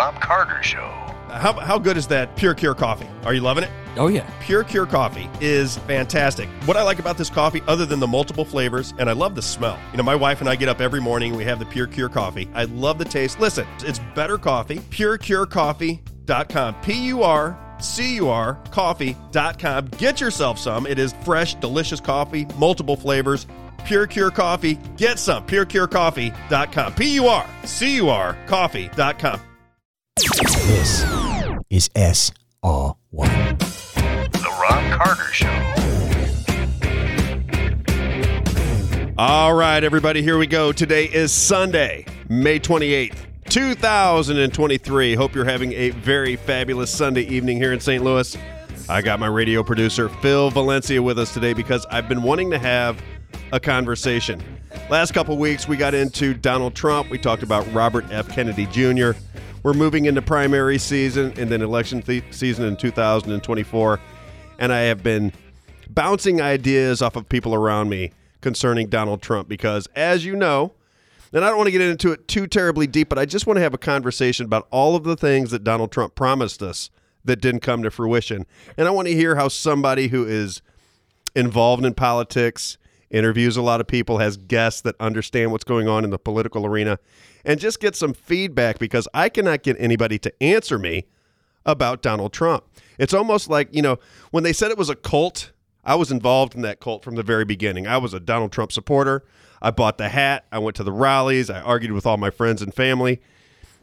Robb Carter Show. Uh, how, how good is that Pure Cure coffee? Are you loving it? Oh yeah. Pure Cure coffee is fantastic. What I like about this coffee, other than the multiple flavors, and I love the smell. You know, my wife and I get up every morning. We have the Pure Cure coffee. I love the taste. Listen, it's better coffee. PureCureCoffee.com. P U R C U R coffee.com. Get yourself some. It is fresh, delicious coffee, multiple flavors. Pure Cure Coffee. Get some. PureCureCoffee.com. P U R C U R coffee.com. This is SR1. The Robb Carter Show. All right, everybody, here we go. Today is Sunday, May 28th, 2023. Hope you're having a very fabulous Sunday evening here in St. Louis. I got my radio producer, Phil Valencia, with us today because I've been wanting to have a conversation. Last couple weeks, we got into Donald Trump. We talked about Robert F. Kennedy Jr. We're moving into primary season and then election th- season in 2024. And I have been bouncing ideas off of people around me concerning Donald Trump because, as you know, and I don't want to get into it too terribly deep, but I just want to have a conversation about all of the things that Donald Trump promised us that didn't come to fruition. And I want to hear how somebody who is involved in politics, interviews a lot of people, has guests that understand what's going on in the political arena, and just get some feedback because I cannot get anybody to answer me about Donald Trump. It's almost like, you know, when they said it was a cult, I was involved in that cult from the very beginning. I was a Donald Trump supporter. I bought the hat. I went to the rallies. I argued with all my friends and family.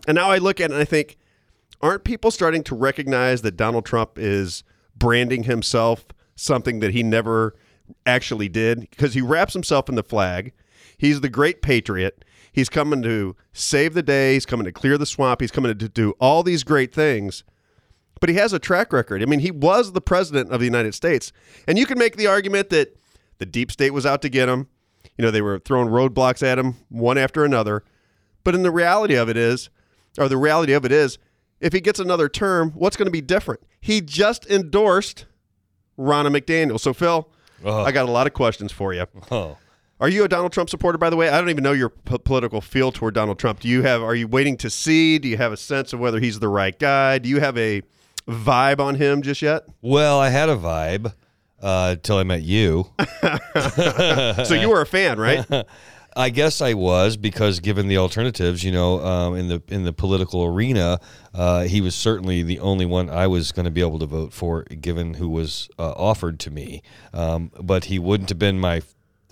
And now I look at it and I think, aren't people starting to recognize that Donald Trump is branding himself something that he never actually did? Because he wraps himself in the flag. He's the great patriot. He's coming to save the day. He's coming to clear the swamp. He's coming to do all these great things. But he has a track record. I mean, he was the president of the United States. And you can make the argument that the deep state was out to get him. You know, they were throwing roadblocks at him one after another. But in the reality of it is, or the reality of it is, if he gets another term, what's going to be different? He just endorsed Ronna McDaniel. So, Phil, Oh. I got a lot of questions for you. Oh. Are you a Donald Trump supporter, by the way? I don't even know your p- political feel toward Donald Trump. Do you have? Are you waiting to see? Do you have a sense of whether he's the right guy? Do you have a vibe on him just yet? Well, I had a vibe uh, till I met you. so you were a fan, right? I guess I was because given the alternatives, you know, um, in the in the political arena, uh, he was certainly the only one I was going to be able to vote for, given who was uh, offered to me. Um, but he wouldn't have been my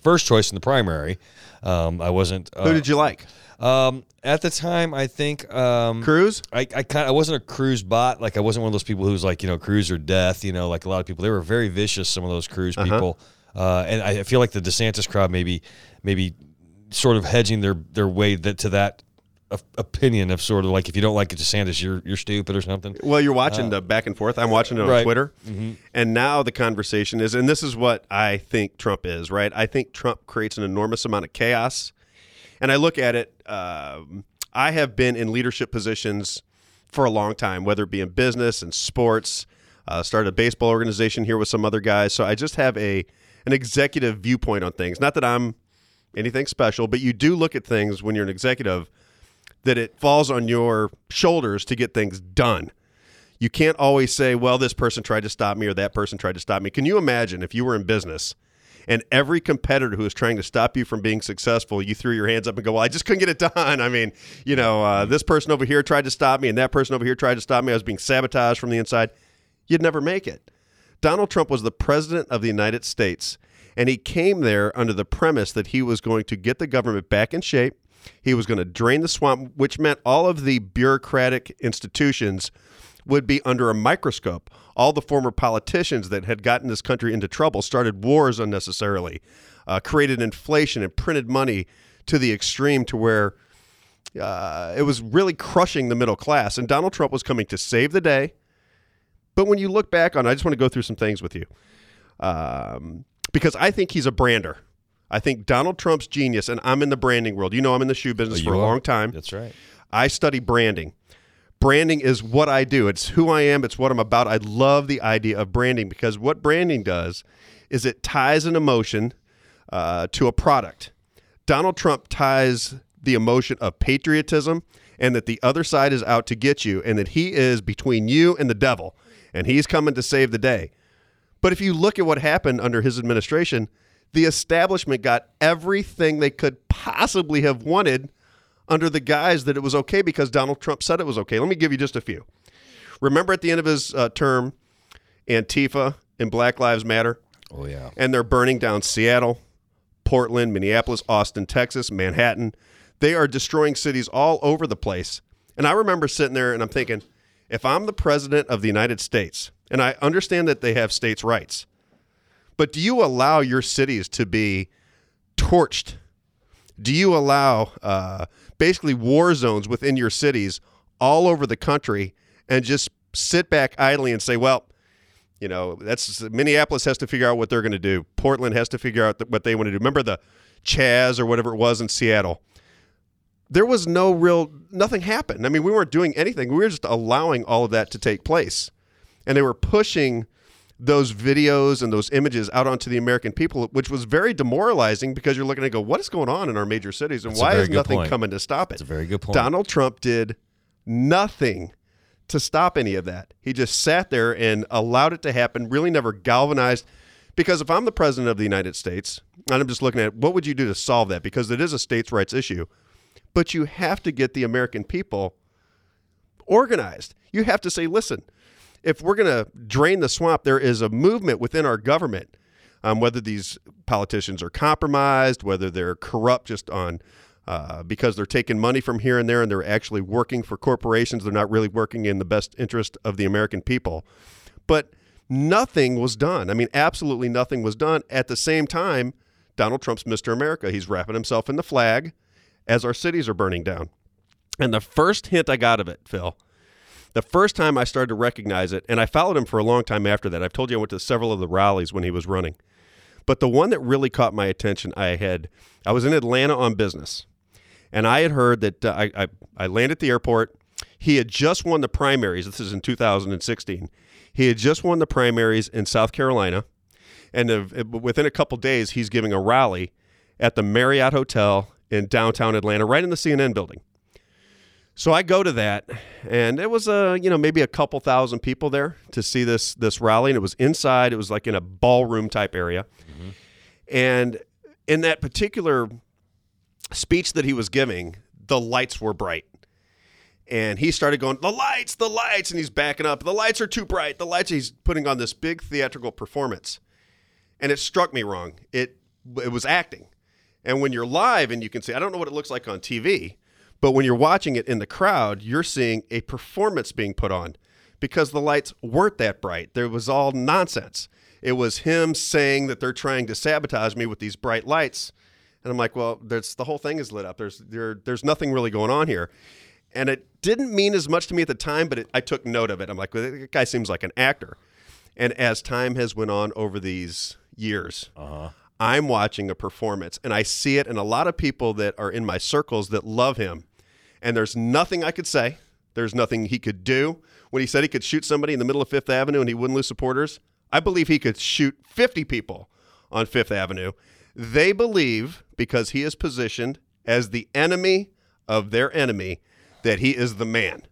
first choice in the primary. Um, I wasn't. Uh, Who did you like? Um, at the time, I think um, Cruz. I, I kind I wasn't a Cruz bot. Like I wasn't one of those people who's like you know Cruz or death. You know, like a lot of people, they were very vicious. Some of those Cruz people, uh, and I feel like the DeSantis crowd maybe maybe sort of hedging their their way that to that op- opinion of sort of like if you don't like it, DeSantis, you're you're stupid or something. Well, you're watching the back and forth. I'm watching it on right. Twitter. And now the conversation is, and this is what I think Trump is, right? I think Trump creates an enormous amount of chaos. And I look at it, um, I have been in leadership positions for a long time, whether it be in business and sports. Uh, started a baseball organization here with some other guys. So I just have a an executive viewpoint on things. Not that I'm anything special, but you do look at things when you're an executive that it falls on your shoulders to get things done. You can't always say, well, this person tried to stop me or that person tried to stop me. Can you imagine if you were in business and every competitor who was trying to stop you from being successful, you threw your hands up and go, well, I just couldn't get it done. I mean, you know, uh, this person over here tried to stop me and that person over here tried to stop me. I was being sabotaged from the inside. You'd never make it. Donald Trump was the president of the United States, and he came there under the premise that he was going to get the government back in shape. He was going to drain the swamp, which meant all of the bureaucratic institutions would be under a microscope. All the former politicians that had gotten this country into trouble started wars unnecessarily, uh, created inflation, and printed money to the extreme to where uh, it was really crushing the middle class. And Donald Trump was coming to save the day. But when you look back on, I just want to go through some things with you, um, because I think he's a brander. I think Donald Trump's genius, and I'm in the branding world. You know, I'm in the shoe business You for a are. long time. That's right. I study branding. Branding is what I do. It's who I am. It's what I'm about. I love the idea of branding because what branding does is it ties an emotion uh, to a product. Donald Trump ties the emotion of patriotism and that the other side is out to get you and that he is between you and the devil and he's coming to save the day. But if you look at what happened under his administration, the establishment got everything they could possibly have wanted under the guise that it was okay because Donald Trump said it was okay. Let me give you just a few. Remember at the end of his uh, term, Antifa and Black Lives Matter? Oh yeah. and they're burning down Seattle, Portland, Minneapolis, Austin, Texas, Manhattan. They are destroying cities all over the place. And I remember sitting there and I'm thinking, if I'm the president of the United States, and I understand that they have states' rights, but do you allow your cities to be torched? Do you allow uh, basically war zones within your cities all over the country and just sit back idly and say, well, you know, that's Minneapolis has to figure out what they're going to do. Portland has to figure out what they want to do. Remember the Chaz or whatever it was in Seattle. There was no real nothing happened. I mean, we weren't doing anything. We were just allowing all of that to take place. And they were pushing those videos and those images out onto the American people, which was very demoralizing because you're looking to go, what is going on in our major cities and That's why is nothing point. coming to stop it? That's a very good point. Donald Trump did nothing to stop any of that. He just sat there and allowed it to happen, really never galvanized. Because if I'm the president of the United States, and I'm just looking at what would you do to solve that? Because it is a states' rights issue. But you have to get the American people organized. You have to say, listen, if we're going to drain the swamp, there is a movement within our government, um, whether these politicians are compromised, whether they're corrupt just on uh, because they're taking money from here and there and they're actually working for corporations. They're not really working in the best interest of the American people. But nothing was done. I mean, absolutely nothing was done. At the same time, Donald Trump's Mr. America. He's wrapping himself in the flag as our cities are burning down. And the first hint I got of it, Phil, the first time I started to recognize it, and I followed him for a long time after that. I've told you I went to several of the rallies when he was running. But the one that really caught my attention, I had, I was in Atlanta on business, and I had heard that uh, I, I, I landed at the airport. He had just won the primaries. This is in 2016. He had just won the primaries in South Carolina, and uh, within a couple days, he's giving a rally at the Marriott Hotel in downtown Atlanta, right in the CNN building. So I go to that, and it was a you know maybe a couple thousand people there to see this this rally, and it was inside. It was like in a ballroom type area, mm-hmm. and in that particular speech that he was giving, the lights were bright, and he started going the lights, the lights, and he's backing up. The lights are too bright. The lights. He's putting on this big theatrical performance, and it struck me wrong. It it was acting, and when you're live and you can see, I don't know what it looks like on TV. But when you're watching it in the crowd, you're seeing a performance being put on because the lights weren't that bright. There was all nonsense. It was him saying that they're trying to sabotage me with these bright lights. And I'm like, well, the whole thing is lit up. There's there, there's nothing really going on here. And it didn't mean as much to me at the time, but it, I took note of it. I'm like, well, that guy seems like an actor. And as time has went on over these years, uh-huh. I'm watching a performance and I see it in a lot of people that are in my circles that love him. And there's nothing I could say. There's nothing he could do. When he said he could shoot somebody in the middle of Fifth Avenue and he wouldn't lose supporters, I believe he could shoot 50 people on Fifth Avenue. They believe because he is positioned as the enemy of their enemy that he is the man.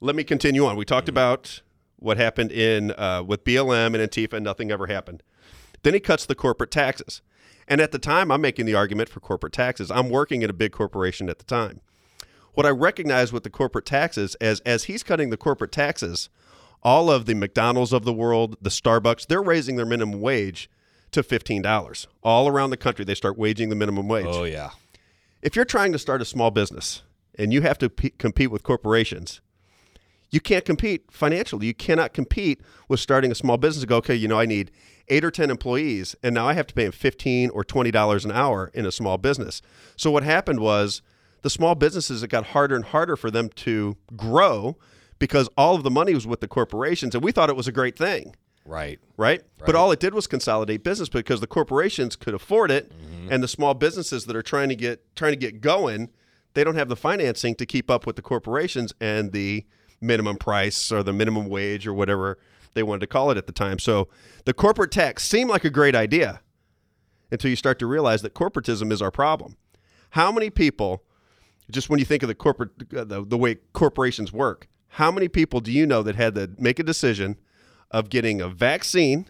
Let me continue on. We talked about what happened in uh, with BLM and Antifa, and nothing ever happened. Then he cuts the corporate taxes. And at the time, I'm making the argument for corporate taxes. I'm working at a big corporation at the time. What I recognize with the corporate taxes as as he's cutting the corporate taxes, all of the McDonald's of the world, the Starbucks, they're raising their minimum wage to $15. All around the country, they start waging the minimum wage Oh yeah. if you're trying to start a small business and you have to p- compete with corporations, you can't compete financially. You cannot compete with starting a small business and go, okay, you know, I need eight or 10 employees, and now I have to pay them 15 or $20 an hour in a small business. So what happened was the small businesses, it got harder and harder for them to grow because all of the money was with the corporations, and we thought it was a great thing Right. right? But all it did was consolidate business because the corporations could afford it, mm-hmm. and the small businesses that are trying to get trying to get going, they don't have the financing to keep up with the corporations and the minimum price or the minimum wage or whatever they wanted to call it at the time. So the corporate tax seemed like a great idea until you start to realize that corporatism is our problem. How many people just when you think of the corporate, uh, the, the way corporations work, how many people do you know that had to make a decision of getting a vaccine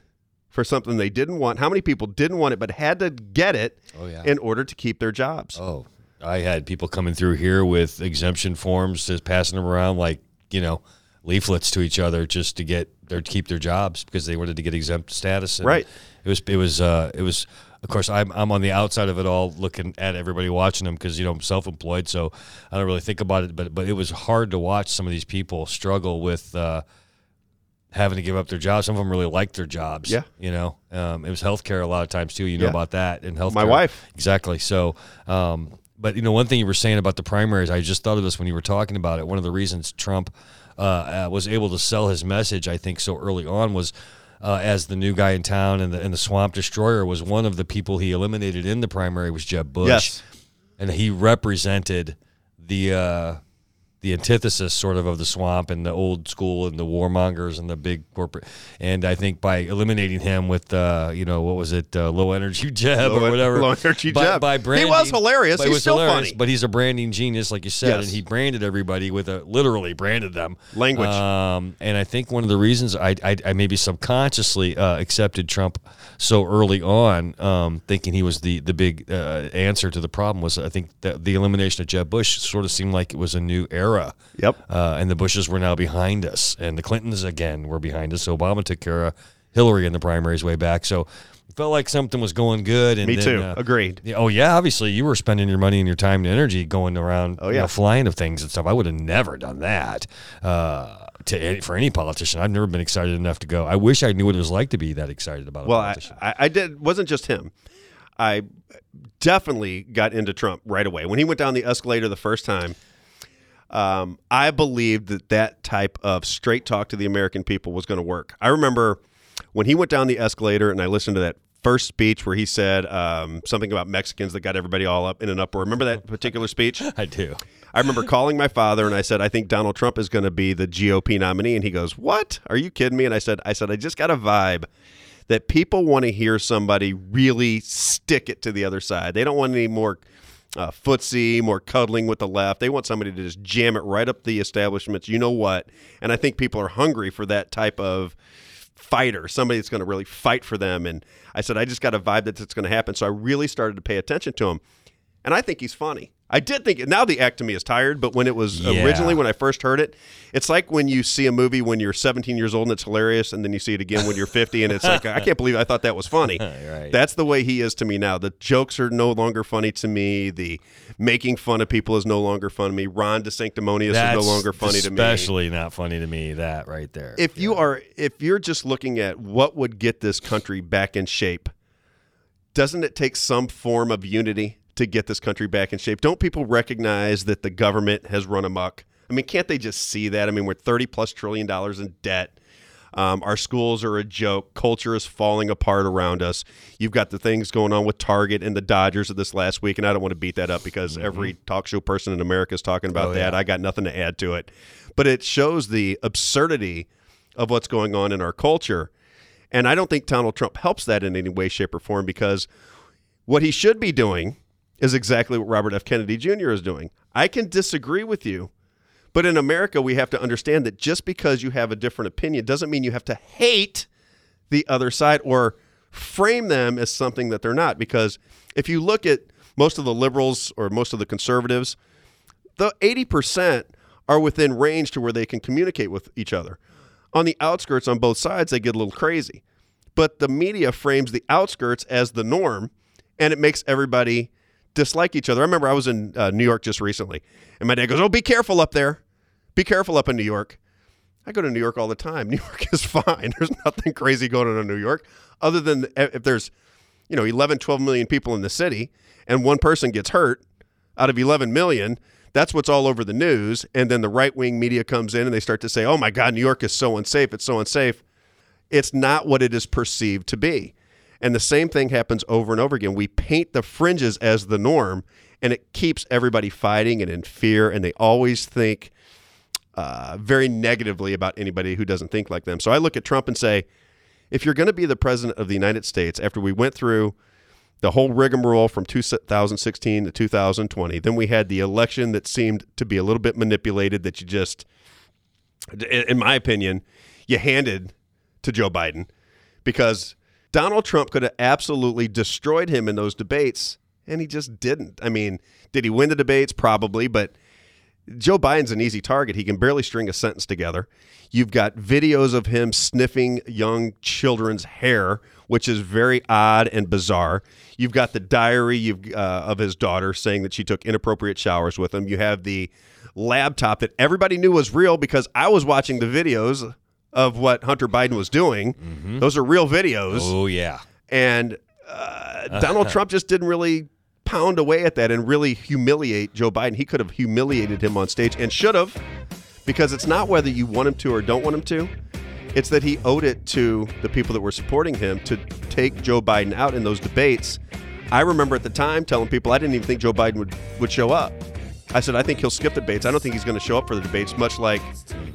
for something they didn't want? How many people didn't want it but had to get it Oh, yeah. in order to keep their jobs? Oh, I had people coming through here with exemption forms, just passing them around like you know leaflets to each other just to get their to keep their jobs because they wanted to get exempt status. And Right. It was it was uh, it was. Of course, I'm I'm on the outside of it all, looking at everybody watching them because you know I'm self-employed, so I don't really think about it. But but it was hard to watch some of these people struggle with. Uh, having to give up their jobs. Some of them really liked their jobs. Yeah. You know, um, it was healthcare a lot of times too. You know Yeah. about that and healthcare. My wife. Exactly. So, um, but you know, one thing you were saying about the primaries, I just thought of this when you were talking about it. One of the reasons Trump uh, uh, was able to sell his message, I think, so early on was. Uh, as the new guy in town and the, and the swamp destroyer was one of the people he eliminated in the primary was Jeb Bush Yes. and he represented the uh, the antithesis sort of of the swamp and the old school and the warmongers and the big corporate. And I think by eliminating him with uh, you know what was it uh, low energy Jeb Low or whatever low energy by, Jeb. by He was hilarious. He's was still hilarious, funny. But he's a branding genius, like you said, Yes. and he branded everybody with a literally branded them Language. Um, and I think one of the reasons I I, I maybe subconsciously uh, accepted Trump so early on, um, thinking he was the the big uh, answer to the problem, was I think that the elimination of Jeb Bush sort of seemed like it was a new era. Yep. Uh, and the Bushes were now behind us, and the Clintons again were behind us. So Obama took care of Hillary in the primaries way back. So it felt like something was going good. And Me then, too. uh, Agreed. yeah, oh yeah, obviously you were spending your money and your time and energy going around, Oh, you yeah. know, flying of things and stuff. I would have never done that uh, to any, for any politician. I've never been excited enough to go. I wish I knew what it was like to be that excited about a Well, I, politician. I, I did. Wasn't just him. I definitely got into Trump right away when he went down the escalator the first time. Um, I believed that that type of straight talk to the American people was going to work. I remember when he went down the escalator, and I listened to that first speech where he said um, something about Mexicans that got everybody all up in an uproar. Remember that particular speech? I do. I remember calling my father and I said, I think Donald Trump is going to be the GOP nominee. And he goes, What? Are you kidding me? And I said, I said, I just got a vibe that people want to hear somebody really stick it to the other side. They don't want any more uh, footsie, more cuddling with the left. They want somebody to just jam it right up the establishments. You know what? And I think people are hungry for that type of fighter, somebody that's going to really fight for them. And I said, I just got a vibe that that's going to happen. So I really started to pay attention to him. And I think he's funny. I did think now the act to me is tired, but when it was Yeah. originally when I first heard it, it's like when you see a movie when you're 17 years old and it's hilarious, and then you see it again when you're 50 and it's like I can't believe I thought that was funny. Right. That's the way he is to me now. The jokes are no longer funny to me. The making fun of people is no longer fun to me. Ron DeSanctimonious That's is no longer funny to me especially not funny to me. That right there. if you are if you're just looking at what would get this country back in shape doesn't it take some form of unity to get this country back in shape don't people recognize that the government has run amok i mean can't they just see that i mean we're 30 plus trillion dollars in debt um, our schools are a joke. Culture is falling apart around us. You've got the things going on with Target and the Dodgers of this last week, and I don't want to beat that up because every talk show person in America is talking about Oh, that. yeah. I got nothing to add to it. But it shows the absurdity of what's going on in our culture. And I don't think Donald Trump helps that in any way, shape, or form because what he should be doing is exactly what Robert F. Kennedy Jr. is doing. I can disagree with you, but in America, we have to understand that just because you have a different opinion doesn't mean you have to hate the other side or frame them as something that they're not. Because if you look at most of the liberals or most of the conservatives, the 80% are within range to where they can communicate with each other. On the outskirts, on both sides, they get a little crazy. But the media frames the outskirts as the norm, and it makes everybody dislike each other. I remember I was in uh, New York just recently, and my dad goes, "Oh, be careful up there. Be careful up in New York." I go to New York all the time. New York is fine. There's nothing crazy going on in New York, other than if there's, you know, 11, 12 million people in the city, and one person gets hurt out of 11 million. That's what's all over the news. And then the right wing media comes in and they start to say, oh my God, New York is so unsafe. It's so unsafe. It's not what it is perceived to be. And the same thing happens over and over again. We paint the fringes as the norm, and it keeps everybody fighting and in fear, and they always think uh, very negatively about anybody who doesn't think like them. So I look at Trump and say, if you're going to be the president of the United States after we went through the whole rigmarole from 2016 to 2020. Then we had the election that seemed to be a little bit manipulated. That you just, in in my opinion, you handed to Joe Biden because Donald Trump could have absolutely destroyed him in those debates, and he just didn't. I mean, did he win the debates? Probably, but Joe Biden's an easy target. He can barely string a sentence together. You've got videos of him sniffing young children's hair, which is very odd and bizarre. You've got the diary uh, of his daughter saying that she took inappropriate showers with him. You have the laptop that everybody knew was real because I was watching the videos of what Hunter Biden was doing. Those are real videos. Oh yeah. And uh, Donald Trump just didn't really pound away at that and really humiliate Joe Biden. He could have humiliated him on stage and should have, because it's not whether you want him to or don't want him to. It's that he owed it to the people that were supporting him to take Joe Biden out in those debates. I remember at the time telling people I didn't even think Joe Biden would, would show up. I said, I think he'll skip the debates. I don't think he's going to show up for the debates, much like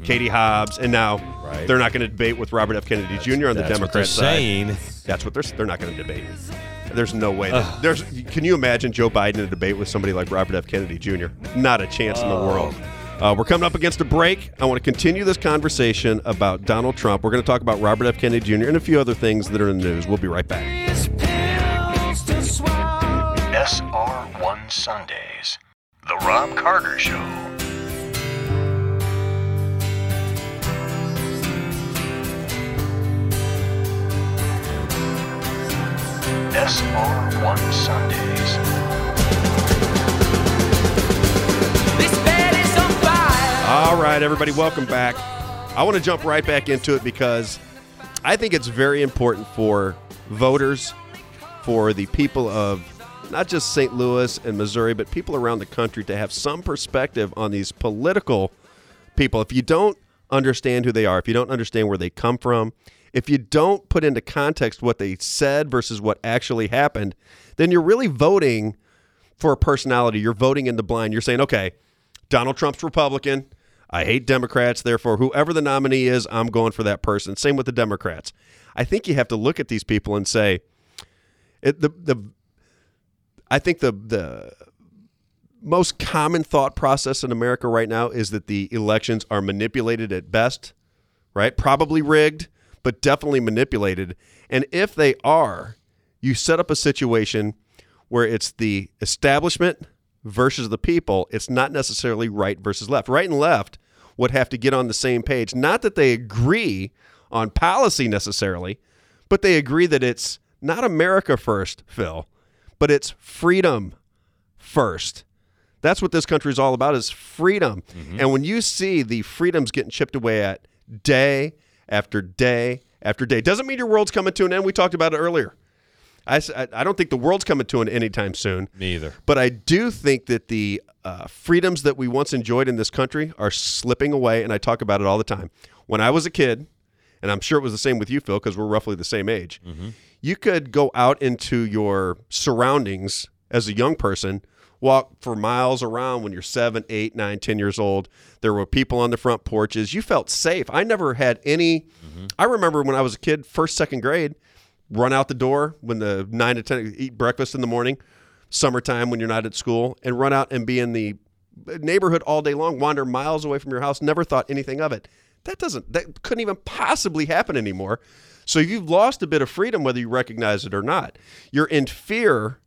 Katie Hobbs. And now Right. they're not going to debate with Robert F. Kennedy Jr. on the That's what Democrat they're side. saying. That's what they're they're not going to debate. There's no way. That, there's. Can you imagine Joe Biden in a debate with somebody like Robert F. Kennedy Jr.? Not a chance in the world. Uh, we're coming up against a break. I want to continue this conversation about Donald Trump. We're going to talk about Robert F. Kennedy Jr. and a few other things that are in the news. We'll be right back. SR1 Sundays. The Robb Carter Show. SR1 Sundays. This man is on fire. All right, everybody, welcome back. I want to jump right back into it because I think it's very important for voters, for the people of not just St. Louis and Missouri, but people around the country to have some perspective on these political people. If you don't understand who they are, if you don't understand where they come from, if you don't put into context what they said versus what actually happened, then you're really voting for a personality. You're voting in the blind. You're saying, okay, Donald Trump's Republican. I hate Democrats. Therefore, whoever the nominee is, I'm going for that person. Same with the Democrats. I think you have to look at these people and say, it, the the. I think the the most common thought process in America right now is that the elections are manipulated at best, right? Probably rigged, but definitely manipulated. And if they are, you set up a situation where it's the establishment versus the people. It's not necessarily right versus left. Right and left would have to get on the same page. Not that they agree on policy necessarily, but they agree that it's not America first, Phil, but it's freedom first. That's what this country is all about is freedom. And when you see the freedoms getting chipped away at day after day after day, doesn't mean your world's coming to an end. We talked about it earlier. I, I don't think the world's coming to an end anytime soon. Me either. But I do think that the uh, freedoms that we once enjoyed in this country are slipping away, and I talk about it all the time. When I was a kid, and I'm sure it was the same with you, Phil, because we're roughly the same age, you could go out into your surroundings as a young person, walk for miles around when you're seven, eight, nine, ten years old. There were people on the front porches. You felt safe. I never had any. Mm-hmm. I remember when I was a kid, first, second grade, run out the door when the nine to ten eat breakfast in the morning, summertime when you're not at school, and run out and be in the neighborhood all day long, wander miles away from your house. Never thought anything of it. That doesn't. That couldn't even possibly happen anymore. So you've lost a bit of freedom, whether you recognize it or not. You're in fear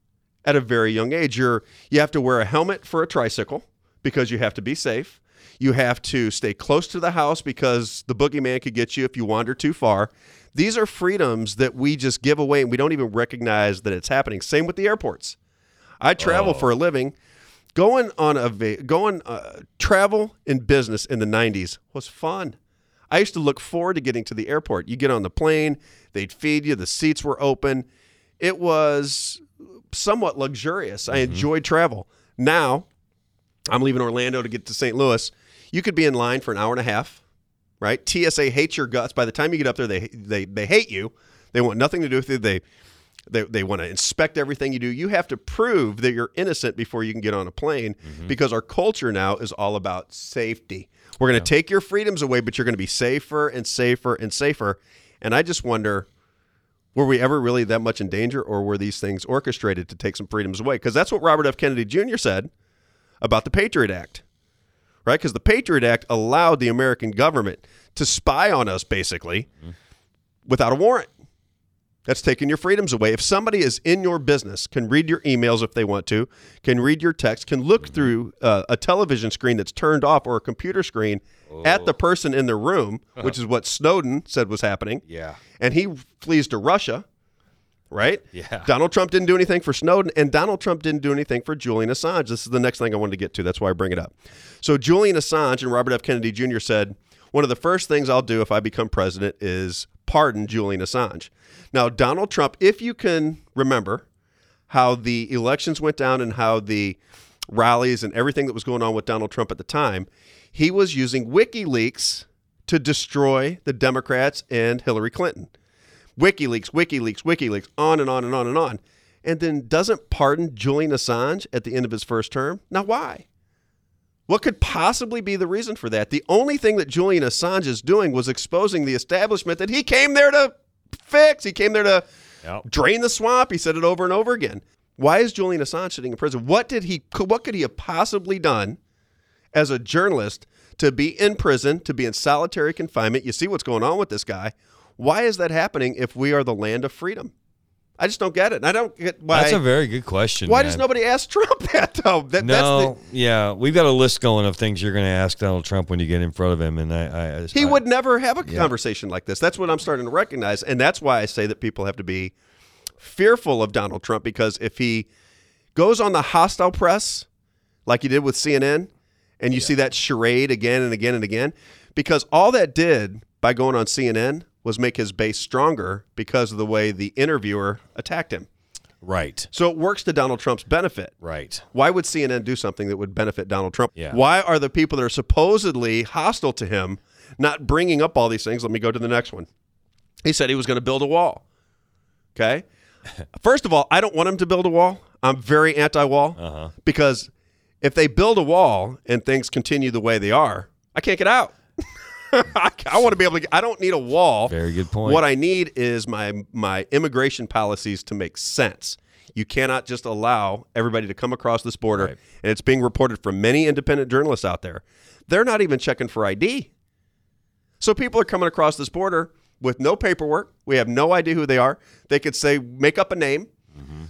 at a very young age. You're you have to wear a helmet for a tricycle because you have to be safe. You have to stay close to the house because the boogeyman could get you if you wander too far. These are freedoms that we just give away and we don't even recognize that it's happening. Same with the airports. I travel for a living. Going on a going uh, travel in business in the 90s was fun. I used to look forward to getting to the airport. You get on the plane, they'd feed you, the seats were open. It was somewhat luxurious. I mm-hmm. enjoyed travel. Now, I'm leaving Orlando to get to St. Louis. You could be in line for an hour and a half, right? TSA hates your guts. By the time you get up there, they they they hate you. They want nothing to do with you. They they, they want to inspect everything you do. You have to prove that you're innocent before you can get on a plane mm-hmm. because our culture now is all about safety. We're going to take your freedoms away, but you're going to be safer and safer and safer. And I just wonder Were we ever really that much in danger, or were these things orchestrated to take some freedoms away? Because that's what Robert F. Kennedy Jr. said about the Patriot Act, right? Because the Patriot Act allowed the American government to spy on us basically mm-hmm. without a warrant. That's taking your freedoms away. If somebody is in your business, can read your emails if they want to, can read your text, can look through uh, a television screen that's turned off or a computer screen at the person in the room, which is what Snowden said was happening. Yeah. And he flees to Russia, right? Yeah. Donald Trump didn't do anything for Snowden, and Donald Trump didn't do anything for Julian Assange. This is the next thing I wanted to get to. That's why I bring it up. So Julian Assange and Robert F. Kennedy Jr. said, one of the first things I'll do if I become president is pardon Julian Assange. Now, Donald Trump, if you can remember how the elections went down and how the rallies and everything that was going on with Donald Trump at the time, he was using WikiLeaks to destroy the Democrats and Hillary Clinton. WikiLeaks, WikiLeaks, WikiLeaks, on and on and on and on. And then doesn't pardon Julian Assange at the end of his first term. Now, why? What could possibly be the reason for that? The only thing that Julian Assange is doing was exposing the establishment that he came there to fix. He came there to Yep. drain the swamp. He said it over and over again. Why is Julian Assange sitting in prison? What did he? What could he have possibly done as a journalist to be in prison, to be in solitary confinement? You see what's going on with this guy. Why is that happening if we are the land of freedom? I just don't get it. And I don't get why. That's a very good question. why man. does nobody ask Trump that though? That, No, that's yeah, we've got a list going of things you're going to ask Donald Trump when you get in front of him, and I, I I- he I- would never have a conversation like this. That's what I'm starting to recognize, and that's why I say that people have to be fearful of Donald Trump because if he goes on the hostile press like he did with CNN, and you see that charade again and again and again, because all that did by going on CNN was make his base stronger because of the way the interviewer attacked him. right, So it works to Donald Trump's benefit. right. Why would CNN do something that would benefit Donald Trump? Yeah. Why are the people that are supposedly hostile to him not bringing up all these things? Let me go to the next one. He said he was going to build a wall. Okay. First of all, I don't want him to build a wall. I'm very anti wall Uh-huh. because if they build a wall and things continue the way they are, I can't get out. I, want to be able to. Get, I don't need a wall. Very good point. What I need is my my immigration policies to make sense. You cannot just allow everybody to come across this border, Right. and it's being reported from many independent journalists out there. They're not even checking for ID. So people are coming across this border with no paperwork. We have no idea who they are. They could say make up a name.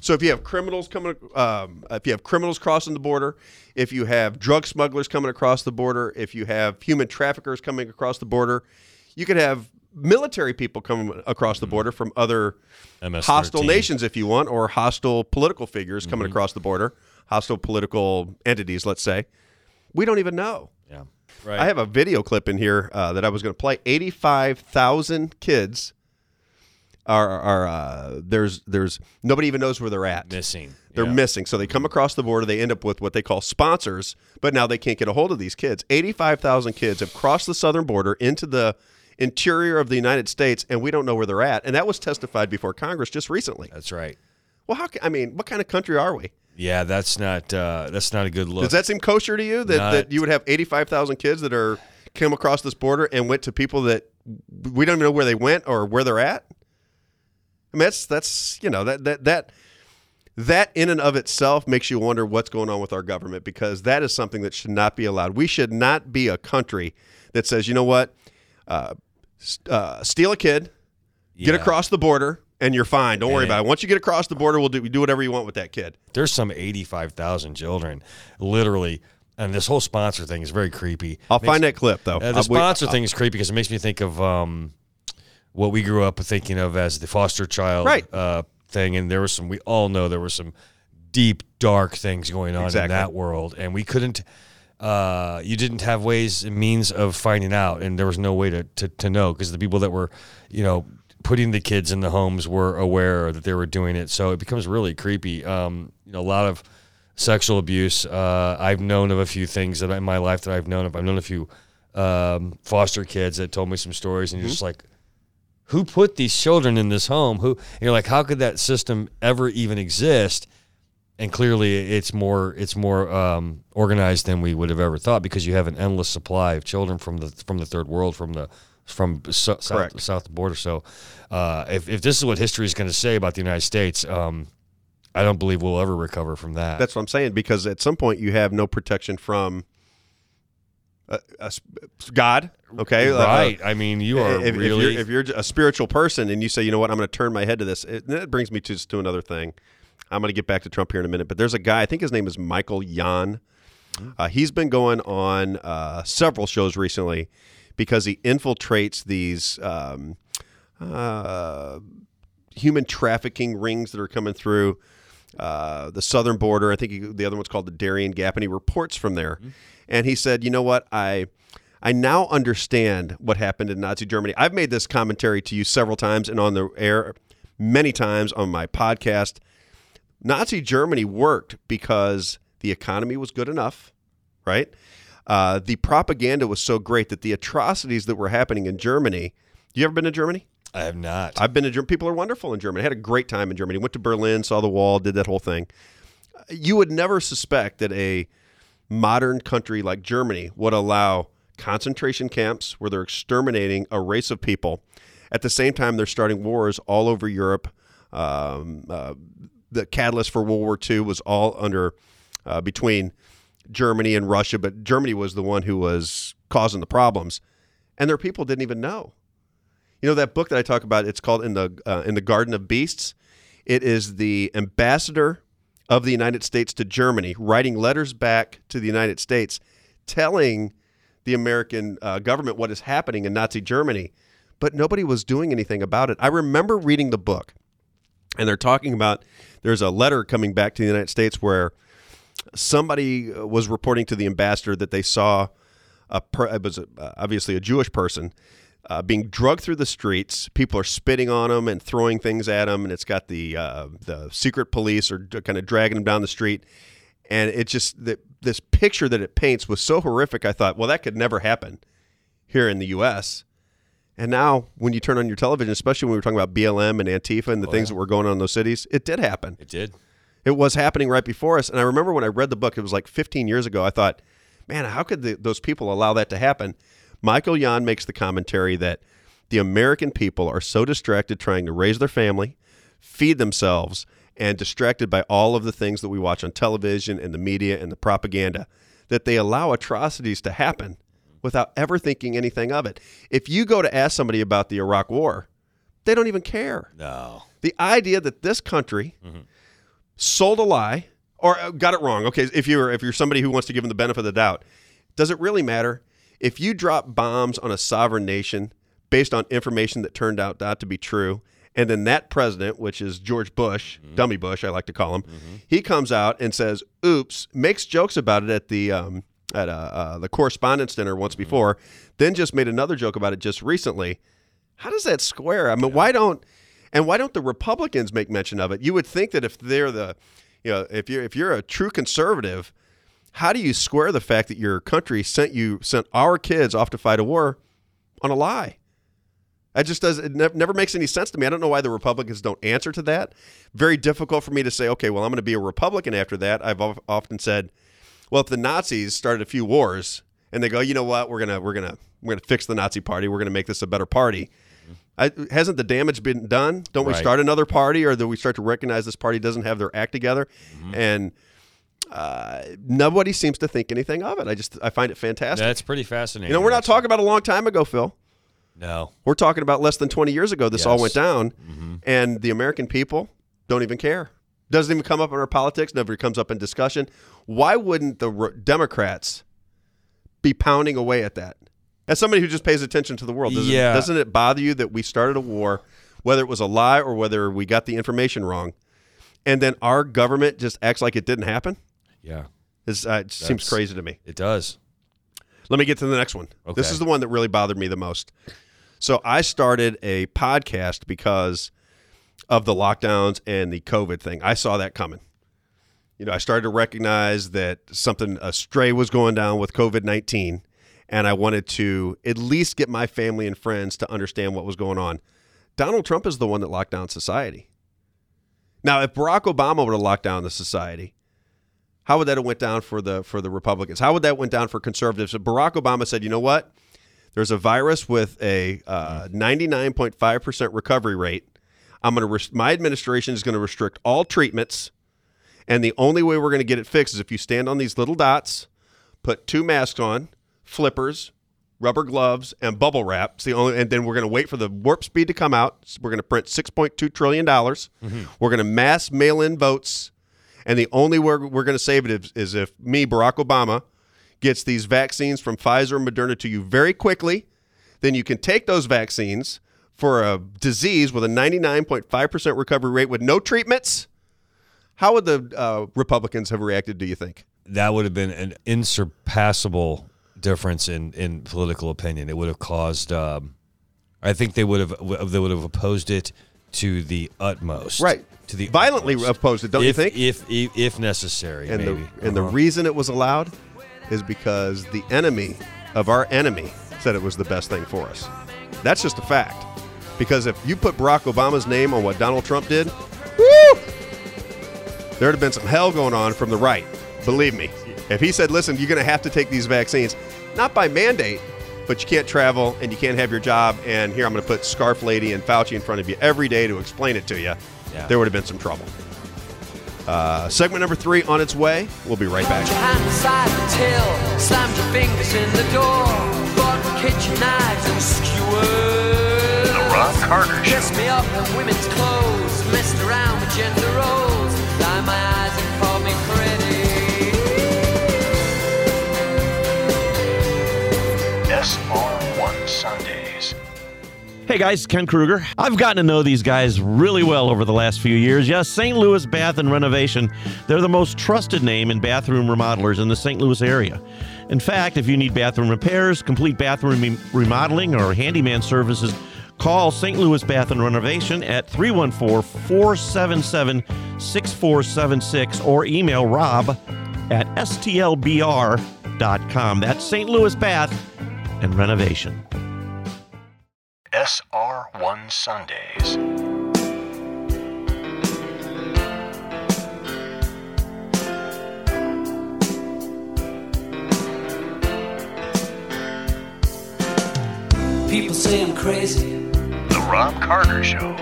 So if you have criminals coming, um, if you have criminals crossing the border, if you have drug smugglers coming across the border, if you have human traffickers coming across the border, you could have military people coming across the border from other MS-13. hostile nations, if you want, or hostile political figures coming across the border, hostile political entities, let's say. We don't even know. Yeah, right. I have a video clip in here uh, that I was going to play. Eighty-five thousand kids are are uh, there's there's nobody even knows where they're at. missing. They're yeah. missing. So they come across the border. They end up with what they call sponsors, but now they can't get a hold of these kids. Eighty-five thousand kids have crossed the southern border into the interior of the United States, and we don't know where they're at. And that was testified before Congress just recently. That's right. Well, how? Can, I mean, what kind of country are we? Yeah, that's not uh, that's not a good look. Does that seem kosher to you that, Not- that you would have 85,000 kids that are came across this border and went to people that we don't even know where they went or where they're at? I mean, that's that's you know that that that that in and of itself makes you wonder what's going on with our government because that is something that should not be allowed. We should not be a country that says, you know what, uh, uh, steal a kid, get across the border, and you're fine. Don't worry about it. Once you get across the border, we'll do we do whatever you want with that kid. There's some 85,000 children, literally, and this whole sponsor thing is very creepy. I'll Makes- find that clip though. Uh, the we- sponsor thing is creepy because it makes me think of um, what we grew up thinking of as the foster child Right. uh, thing, and there was some. We all know there were some deep, dark things going on Exactly. in that world, and we couldn't. Uh, you didn't have ways and means of finding out, and there was no way to to, to know because the people that were, you know, putting the kids in the homes were aware that they were doing it. So it becomes really creepy. Um, you know, a lot of sexual abuse. Uh, I've known of a few things that in my life that I've known of. I've known a few um, foster kids that told me some stories, and you're just like, who put these children in this home? Who? You're like, how could that system ever even exist? and clearly it's more it's more um, organized than we would have ever thought because you have an endless supply of children from the from the third world from the from so, south south border. So uh, if if this is what history is going to say about the United States, um, I don't believe we'll ever recover from that. That's what I'm saying because at some point you have no protection from uh, a God. Okay, Uh, right. I mean, you are if, really if, you're, if you're a spiritual person and you say, you know what, I'm going to turn my head to this, it, that brings me to to another thing. I'm going to get back to Trump here in a minute, but there's a guy. I think his name is Michael Yon. Uh, he's been going on uh, several shows recently because he infiltrates these um, uh, human trafficking rings that are coming through uh, the southern border. I think he, the other one's called the Darien Gap, and he reports from there. And he said, "You know what? I I now understand what happened in Nazi Germany. I've made this commentary to you several times and on the air many times on my podcast. Nazi Germany worked because the economy was good enough, right? Uh, the propaganda was so great that the atrocities that were happening in Germany. You ever been to Germany? I have not. I've been to Germany. People are wonderful in Germany. I had a great time in Germany. Went to Berlin, saw the wall, did that whole thing. You would never suspect that a modern country like Germany would allow concentration camps where they're exterminating a race of people. At the same time, they're starting wars all over Europe. Um, uh, the catalyst for World War II was all under uh, between Germany and Russia, but Germany was the one who was causing the problems, and their people didn't even know. You know that book that I talk about? It's called in the uh, in the Garden of Beasts. It is the ambassador of the United States to Germany writing letters back to the United States, telling the American uh, government what is happening in Nazi Germany, but nobody was doing anything about it. I remember reading the book, and they're talking about there's a letter coming back to the United States where somebody uh, was reporting to the ambassador that they saw a it was obviously a Jewish person uh, being drugged through the streets. People are spitting on him and throwing things at him, and it's got the uh, the secret police are kind of dragging him down the street. And it just the, this picture that it paints was so horrific. I thought, well, that could never happen here in the U.S. And now, when you turn on your television, especially when we were talking about BLM and Antifa and the things that were going on in those cities, it did happen. it did. It was happening right before us. And I remember when I read the book, it was like 15 years ago. I thought, man, how could the, those people allow that to happen? Michael Yon makes the commentary that the American people are so distracted trying to raise their family, feed themselves, and distracted by all of the things that we watch on television and the media and the propaganda that they allow atrocities to happen without ever thinking anything of it. If you go to ask somebody about the Iraq War, they don't even care. No. The idea that this country sold a lie or uh, got it wrong. Okay, if you're if you're somebody who wants to give them the benefit of the doubt, does it really matter if you drop bombs on a sovereign nation based on information that turned out not to be true? And then that president, which is George Bush, dummy Bush, I like to call him, he comes out and says, "Oops," makes jokes about it at the um, at uh, uh, the correspondence Dinner once before, then just made another joke about it just recently. How does that square? I mean, why don't and why don't the Republicans make mention of it? You would think that if they're the, you know, if you're if you're a true conservative, how do you square the fact that your country sent you sent our kids off to fight a war on a lie? That just does it never, never makes any sense to me. I don't know why the Republicans don't answer to that. Very difficult for me to say, okay, well, I'm going to be a Republican after that. I've of- often said, well, if the Nazis started a few wars and they go, you know what, we're gonna we're gonna we're gonna fix the Nazi party. We're gonna make this a better party. I, hasn't the damage been done? Don't we Right. start another party, or do we start to recognize this party doesn't have their act together? Mm-hmm. And uh, nobody seems to think anything of it. I just I find it fantastic. That's pretty fascinating. you know, we're not talking about a long time ago, Phil. No. We're talking about less than 20 years ago. This all Yes. Mm-hmm. went down, and the American people don't even care. Doesn't even come up in our politics. Never comes up in discussion. Why wouldn't the Re- Democrats be pounding away at that? As somebody who just pays attention to the world, doesn't, Yeah. doesn't it bother you that we started a war, whether it was a lie or whether we got the information wrong, and then our government just acts like it didn't happen? Yeah. Uh, it seems crazy to me. It does. Let me get to the next one. This is the one that really bothered me the most. So I started a podcast because of the lockdowns and the COVID thing. I saw that coming. You know, I started to recognize that something a stray was going down with COVID nineteen, and I wanted to at least get my family and friends to understand what was going on. Donald Trump is the one that locked down society. Now, if Barack Obama would have locked down the society, how would that have went down for the for the Republicans? How would that went down for conservatives? If Barack Obama said, "You know what? There's a virus with a uh, 99.5 percent recovery rate. I'm going to my administration is going to restrict all treatments, and the only way we're going to get it fixed is if you stand on these little dots, put two masks on, flippers, rubber gloves, and bubble wrap. It's the only, and then we're going to wait for the warp speed to come out. We're going to print 6.2 trillion dollars. We're going to mass mail in votes, and the only way we're going to save it is, is if me, Barack Obama, gets these vaccines from Pfizer and Moderna to you very quickly. Then you can take those vaccines for a disease with a 99.5% recovery rate with no treatments. How would the uh, Republicans have reacted, do you think? That would have been an insurpassable difference in, in political opinion. It would have caused. Um, I think they would have they would have opposed it to the utmost. Right. To the Violently utmost. opposed it, don't you think? If, if if necessary, And maybe. the and the Uh-huh. reason it was allowed is because the enemy of our enemy said it was the best thing for us. That's just a fact. Because if you put Barack Obama's name on what Donald Trump did, woo, there'd have been some hell going on from the right. Believe me. If he said, "Listen, you're going to have to take these vaccines, not by mandate, but you can't travel and you can't have your job," and here I'm going to put Scarf Lady and Fauci in front of you every day to explain it to you, Yeah. there would have been some trouble. Uh, segment number three on its way. We'll be right back. Your hand the till, slammed your SR1 Sundays. Hey guys, Ken Kruger. I've gotten to know these guys really well over the last few years. Yes, St. Louis Bath and Renovation, they're the most trusted name in bathroom remodelers in the St. Louis area. In fact, if you need bathroom repairs, complete bathroom remodeling, or handyman services, call St. Louis Bath and Renovation at 314 477 6476 or email rob at stlbr.com. That's St. Louis Bath and Renovation. SR1 Sundays. People say I'm crazy. The Robb Carter Show.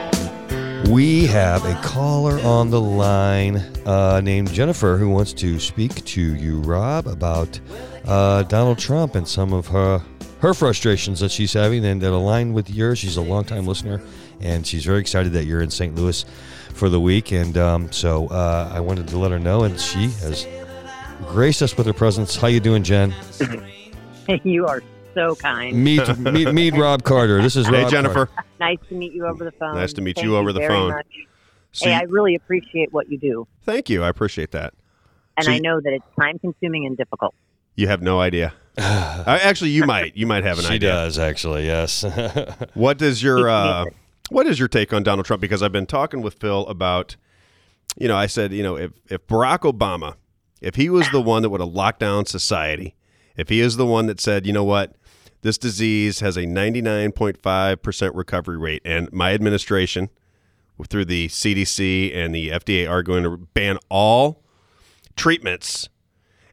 We have a caller on the line uh, named Jennifer who wants to speak to you, Rob, about uh, Donald Trump and some of her her frustrations that she's having and that align with yours. She's a longtime listener, and she's very excited that you're in St. Louis for the week. And um, so uh, I wanted to let her know, and she has graced us with her presence. How you doing, Jen? you are so kind. Meet meet, meet Robb Carter. This is Hey, Rob Jennifer. Carter. Nice to meet you over the phone. Nice to meet Thank you over the very phone. much. So hey, you- I really appreciate what you do, thank you. I appreciate that. and So I know that it's time consuming and difficult. You have no idea. Uh, actually, you might. You might have an She idea. She does actually. Yes. What does your uh, what is your take on Donald Trump? Because I've been talking with Phil about, you know, I said, you know, if if Barack Obama, if he was the one that would have locked down society, if he is the one that said, you know what, this disease has a ninety nine point five percent recovery rate, and my administration, through the CDC and the FDA, are going to ban all treatments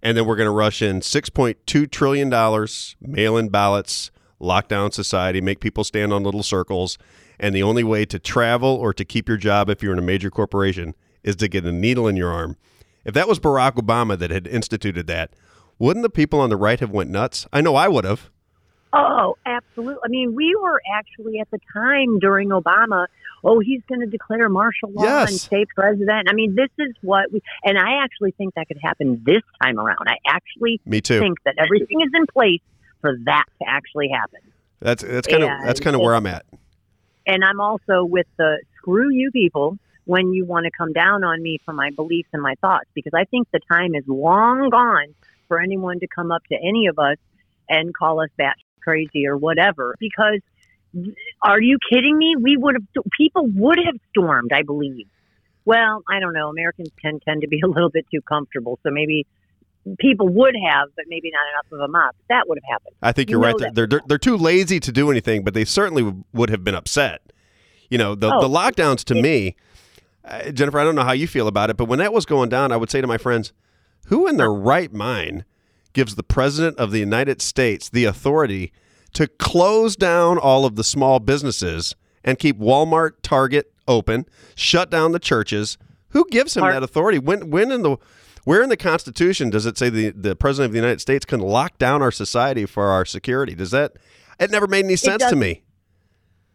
and then we're going to rush in $6.2 trillion, mail in ballots, lockdown society, make people stand on little circles. And the only way to travel or to keep your job if you're in a major corporation is to get a needle in your arm. If that was Barack Obama that had instituted that, wouldn't the people on the right have went nuts? I know I would have. Oh, absolutely. I mean, we were actually at the time during Obama. Oh, he's going to declare martial law Yes. and stay president. I mean, this is what we, and I actually think that could happen this time around. I actually Me too. think that everything is in place for that to actually happen. That's that's kind of that's kind of where I'm at. and I'm also with the screw you people when you want to come down on me for my beliefs and my thoughts because I think the time is long gone for anyone to come up to any of us and call us bat crazy or whatever because are you kidding me we would have people would have stormed I believe well I don't know Americans tend tend to be a little bit too comfortable so maybe people would have but maybe not enough of them mob that would have happened I think You you're right. that. They're, they're they're too lazy to do anything, but they certainly would have been upset. You know, the Oh, the lockdowns to me, uh, Jennifer, I don't know how you feel about it, but when that was going down, I would say to my friends, who in their right mind gives the president of the United States the authority to close down all of the small businesses and keep Walmart, Target open, shut down the churches? Who gives him that authority? When when in the where in the Constitution does it say the, the president of the United States can lock down our society for our security? Does that it never made any sense to me.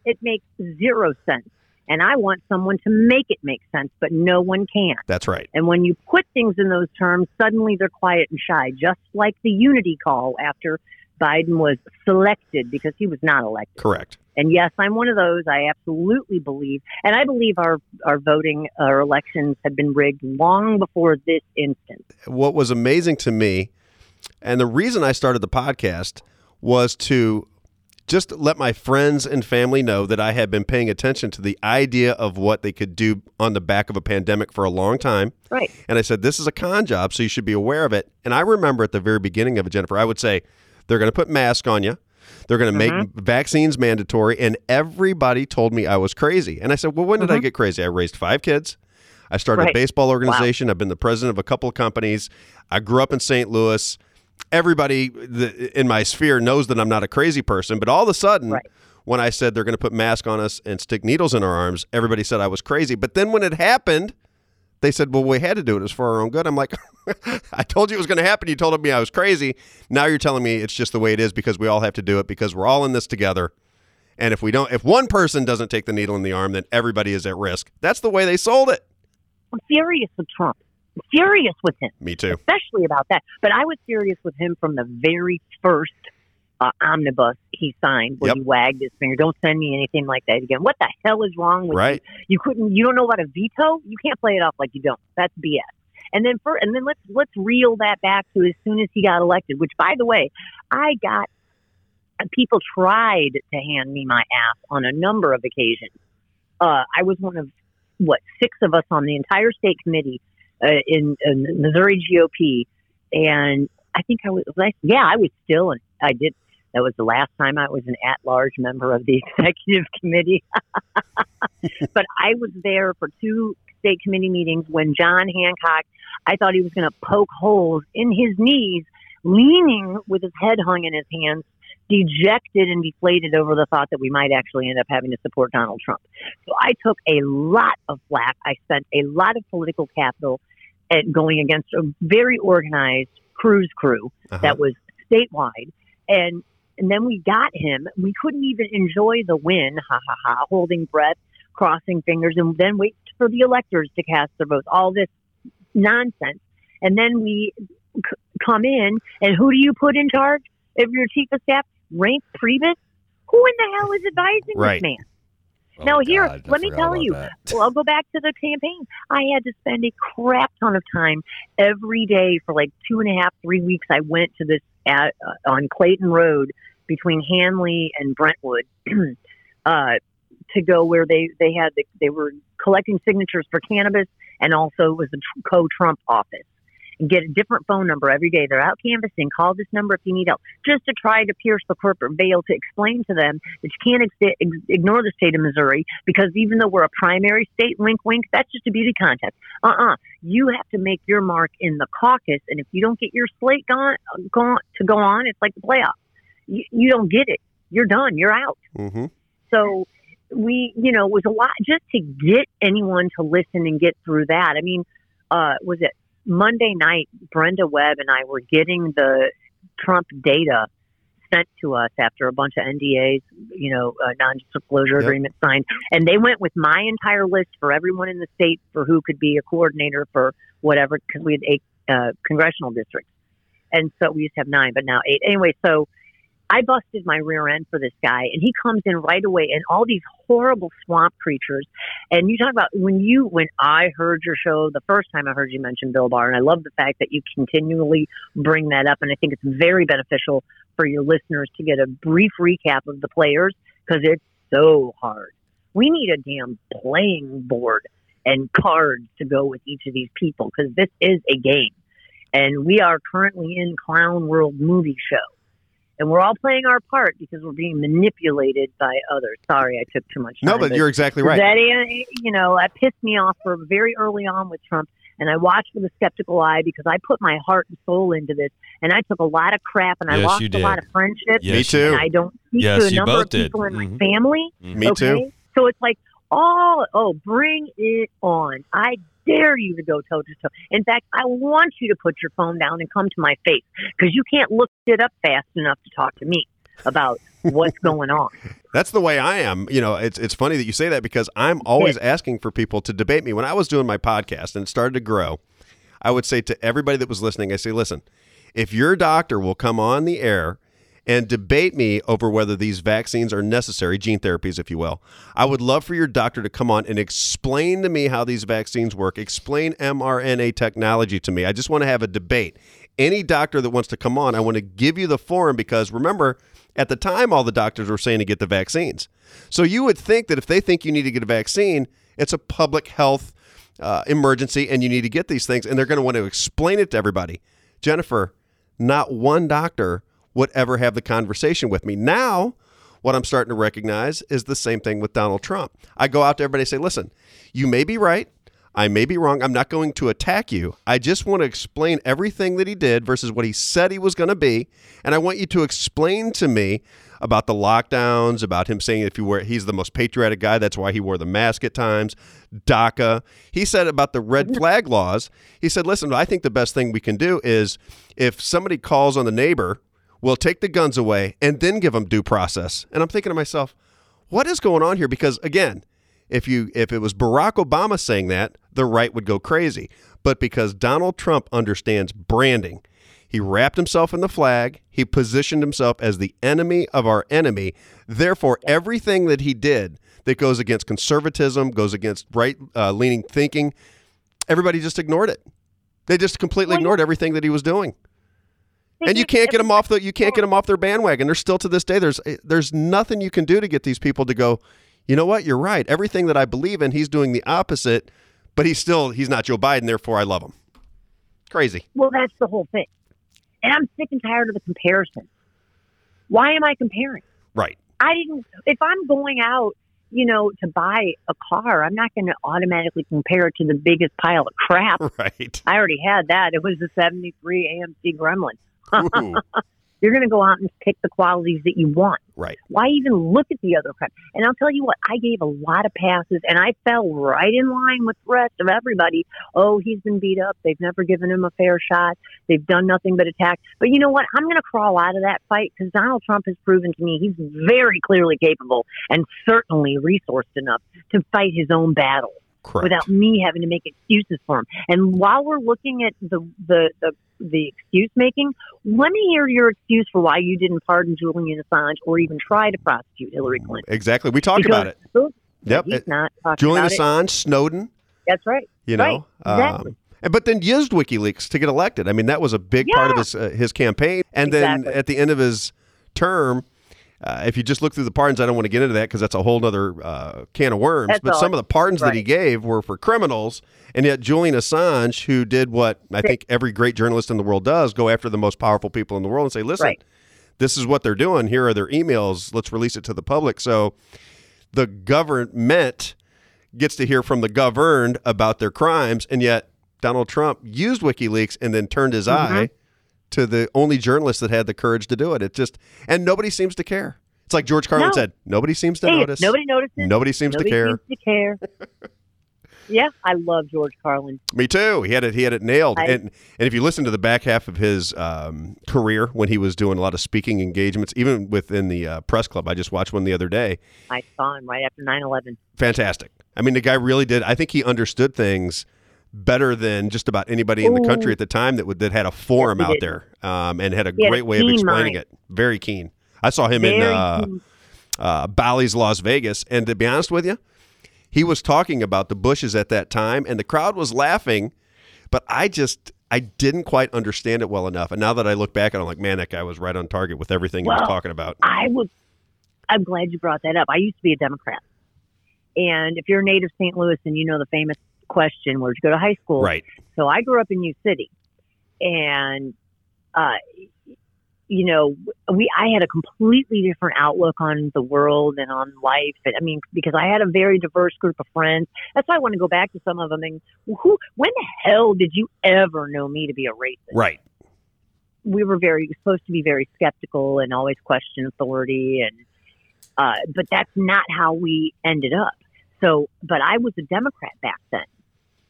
It makes zero sense. And I want someone to make it make sense, but no one can. That's right. And when you put things in those terms, suddenly they're quiet and shy, just like the unity call after Biden was selected because he was not elected. Correct. And yes, I'm one of those. I absolutely believe, and I believe our our voting, our elections have been rigged long before this instance. what was amazing to me, and the reason I started the podcast was to just let my friends and family know that I had been paying attention to the idea of what they could do on the back of a pandemic for a long time. Right. And I said, this is a con job, so you should be aware of it. And I remember at the very beginning of it, Jennifer, I would say, they're going to put masks on you. They're going to make mm-hmm. vaccines mandatory. And everybody told me I was crazy. And I said, well, when did I mm-hmm. get crazy? I raised five kids. I started a baseball organization. I've been the president of a couple of companies. I grew up in St. Louis. Everybody in my sphere knows that I'm not a crazy person. But all of a sudden, Right. when I said they're going to put masks on us and stick needles in our arms, everybody said I was crazy. But then when it happened, they said, "Well, we had to do it. It was for our own good." I'm like, "I told you it was going to happen. You told me I was crazy. Now you're telling me it's just the way it is because we all have to do it because we're all in this together. And if we don't, if one person doesn't take the needle in the arm, then everybody is at risk. That's the way they sold it. I'm furious with Trump. I'm furious with him. Me too. especially about that. But I was serious with him from the very first uh, omnibus he signed, where Yep. he wagged his finger. Don't send me anything like that again. What the hell is wrong with Right. you? You couldn't. You don't know about a veto. You can't play it off like you don't. That's BS. And then for and then let's let's reel that back to as soon as he got elected. Which, by the way, I got. People tried to hand me my ass on a number of occasions. Uh, I was one of what six of us on the entire state committee uh, in, in Missouri GOP, and I think I was, yeah, I was still, and I did. That was the last time I was an at-large member of the executive committee. but I was there for two state committee meetings when John Hancock, I thought he was going to poke holes in his knees, leaning with his head hung in his hands, dejected and deflated over the thought that we might actually end up having to support Donald Trump. So I took a lot of flack. I spent a lot of political capital at going against a very organized cruise crew Uh-huh. that was statewide. And and then we got him. We couldn't even enjoy the win, ha ha ha, holding breath, crossing fingers, and then wait for the electors to cast their votes. All this nonsense. And then we c- come in, and who do you put in charge of your chief of staff? Reince Priebus? Who in the hell is advising Right. this man? Oh, now here, God, I let me tell you. Well, I'll go back to the campaign. I had to spend a crap ton of time every day for like two and a half, three weeks. I went to this at, uh, on Clayton Road between Hanley and Brentwood uh, to go where they they had the, they were collecting signatures for cannabis and also it was the co-Trump office. And get a different phone number every day. They're out canvassing. Call this number if you need help, just to try to pierce the corporate veil to explain to them that you can't ex- ignore the state of Missouri because even though we're a primary state, wink, wink, that's just a beauty contest. Uh-uh. You have to make your mark in the caucus, and if you don't get your slate gone, gone to go on, it's like the playoffs. You, you don't get it. You're done. You're out. Mm-hmm. So we, you know, it was a lot just to get anyone to listen and get through that. I mean, uh, was it Monday night? Brenda Webb and I were getting the Trump data sent to us after a bunch of NDAs, you know, uh, non-disclosure Yep. agreements signed, and they went with my entire list for everyone in the state for who could be a coordinator for whatever, because we had eight uh, congressional districts, and so we used to have nine, but now eight. Anyway, so I busted my rear end for this guy, and he comes in right away, and all these horrible swamp creatures. And you talk about when you, when I heard your show the first time I heard you mention Bill Barr, and I love the fact that you continually bring that up, and I think it's very beneficial for your listeners to get a brief recap of the players because it's so hard. We need a damn playing board and cards to go with each of these people because this is a game, and we are currently in Clown World movie show and we're all playing our part because we're being manipulated by others. Sorry, I took too much time. No, but you're exactly right. That, you know, that pissed me off for very early on with Trump. And I watched with a skeptical eye because I put my heart and soul into this, and I took a lot of crap, and I Yes, lost a lot of friendships. Yes, Me you too. And I don't speak Yes, to a number both of did. people in my Mhm. family. Me okay? too. So it's like, oh, oh, bring it on! I dare you to go toe to toe. In fact, I want you to put your phone down and come to my face because you can't look it up fast enough to talk to me about what's going on. That's the way I am. You know, it's it's funny that you say that because I'm always asking for people to debate me. When I was doing my podcast and it started to grow, I would say to everybody that was listening, I say, listen, if your doctor will come on the air and debate me over whether these vaccines are necessary, gene therapies, if you will, I would love for your doctor to come on and explain to me how these vaccines work, explain mRNA technology to me. I just want to have a debate. Any doctor that wants to come on, I want to give you the forum because remember, at the time, all the doctors were saying to get the vaccines. So you would think that if they think you need to get a vaccine, it's a public health uh, emergency and you need to get these things, and they're going to want to explain it to everybody. Jennifer, not one doctor would ever have the conversation with me. Now, what I'm starting to recognize is the same thing with Donald Trump. I go out to everybody and say, listen, you may be right. I may be wrong. I'm not going to attack you. I just want to explain everything that he did versus what he said he was going to be. And I want you to explain to me about the lockdowns, about him saying if you wear, he's the most patriotic guy. That's why he wore the mask at times. DACA. He said about the red flag laws. He said, listen, I think the best thing we can do is if somebody calls on the neighbor, we'll take the guns away and then give them due process. And I'm thinking to myself, what is going on here? Because again, if you if it was Barack Obama saying that, the right would go crazy. But because Donald Trump understands branding, he wrapped himself in the flag. He positioned himself as the enemy of our enemy. Therefore, everything that he did that goes against conservatism, goes against right uh, leaning thinking, everybody just ignored it. They just completely ignored everything that he was doing. And you can't get them off the you can't get them off their bandwagon. There's still to this day there's eh, there's nothing you can do to get these people to go. You know what? You're right. Everything that I believe in, he's doing the opposite. But he's still he's not Joe Biden. Therefore, I love him. Crazy. Well, that's the whole thing. And I'm sick and tired of the comparison. Why am I comparing? Right. I didn't. If I'm going out, you know, to buy a car, I'm not going to automatically compare it to the biggest pile of crap. Right. I already had that. It was the '73 AMC Gremlin. You're going to go out and pick the qualities that you want. right. Why even look at the other crap? And I'll tell you what, I gave a lot of passes, and I fell right in line with the rest of everybody. Oh, he's been beat up. They've never given him a fair shot. They've done nothing but attack. But you know what? I'm going to crawl out of that fight because Donald Trump has proven to me he's very clearly capable and certainly resourced enough to fight his own battle Correct. without me having to make excuses for him. And while we're looking at the the the, the excuse making, let me hear your excuse for why you didn't pardon Julian Assange or even try to prosecute Hillary Clinton. exactly. We talked Because about it. those- Yep. He's not Julian about it. Assange, Snowden. That's right. You Right, know. exactly. Um, and- but then used WikiLeaks to get elected. I mean, that was a big part of his uh, his campaign. And then at the end of his term, uh, if you just look through the pardons, I don't want to get into that because that's a whole other uh, can of worms. That's but all. some of the pardons that he gave were for criminals, and yet Julian Assange, who did what I think every great journalist in the world does, go after the most powerful people in the world and say, "Listen, Right. this is what they're doing. Here are their emails. Let's release it to the public." So the government gets to hear from the governed about their crimes, and yet Donald Trump used WikiLeaks and then turned his Mm-hmm. eye to the only journalist that had the courage to do it. It just and nobody seems to care. It's like George Carlin No. said, nobody seems to Hey, notice. Nobody notices. Nobody seems Nobody to care. seems to care. yeah, I love George Carlin. Me too. He had it. He had it nailed. I- and and if you listen to the back half of his um, career when he was doing a lot of speaking engagements, even within the uh, press club, I just watched one the other day. I saw him right after 9/11. fantastic. I mean, the guy really did. I think he understood things better than just about anybody in the country at the time that would that had a forum out did. there um, and had a He had a great way of explaining mind. it. Very keen. I saw him in uh, uh, Bally's Las Vegas, and to be honest with you, he was talking about the Bushes at that time, and the crowd was laughing, but I just. I didn't quite understand it well enough, and now that I look back, I'm like, man, that guy was right on target with everything he was talking about. I would. I'm glad you brought that up. I used to be a Democrat, and if you're a native St. Louis, and you know the famous question, "Where'd you go to high school?" Right. So I grew up in New City, and uh, you know, we I had a completely different outlook on the world and on life. And, I mean, because I had a very diverse group of friends. That's why I want to go back to some of them. And who, when the hell did you ever know me to be a racist? Right. we were very supposed to be very skeptical and always question authority and uh, but that's not how we ended up so but i was a democrat back then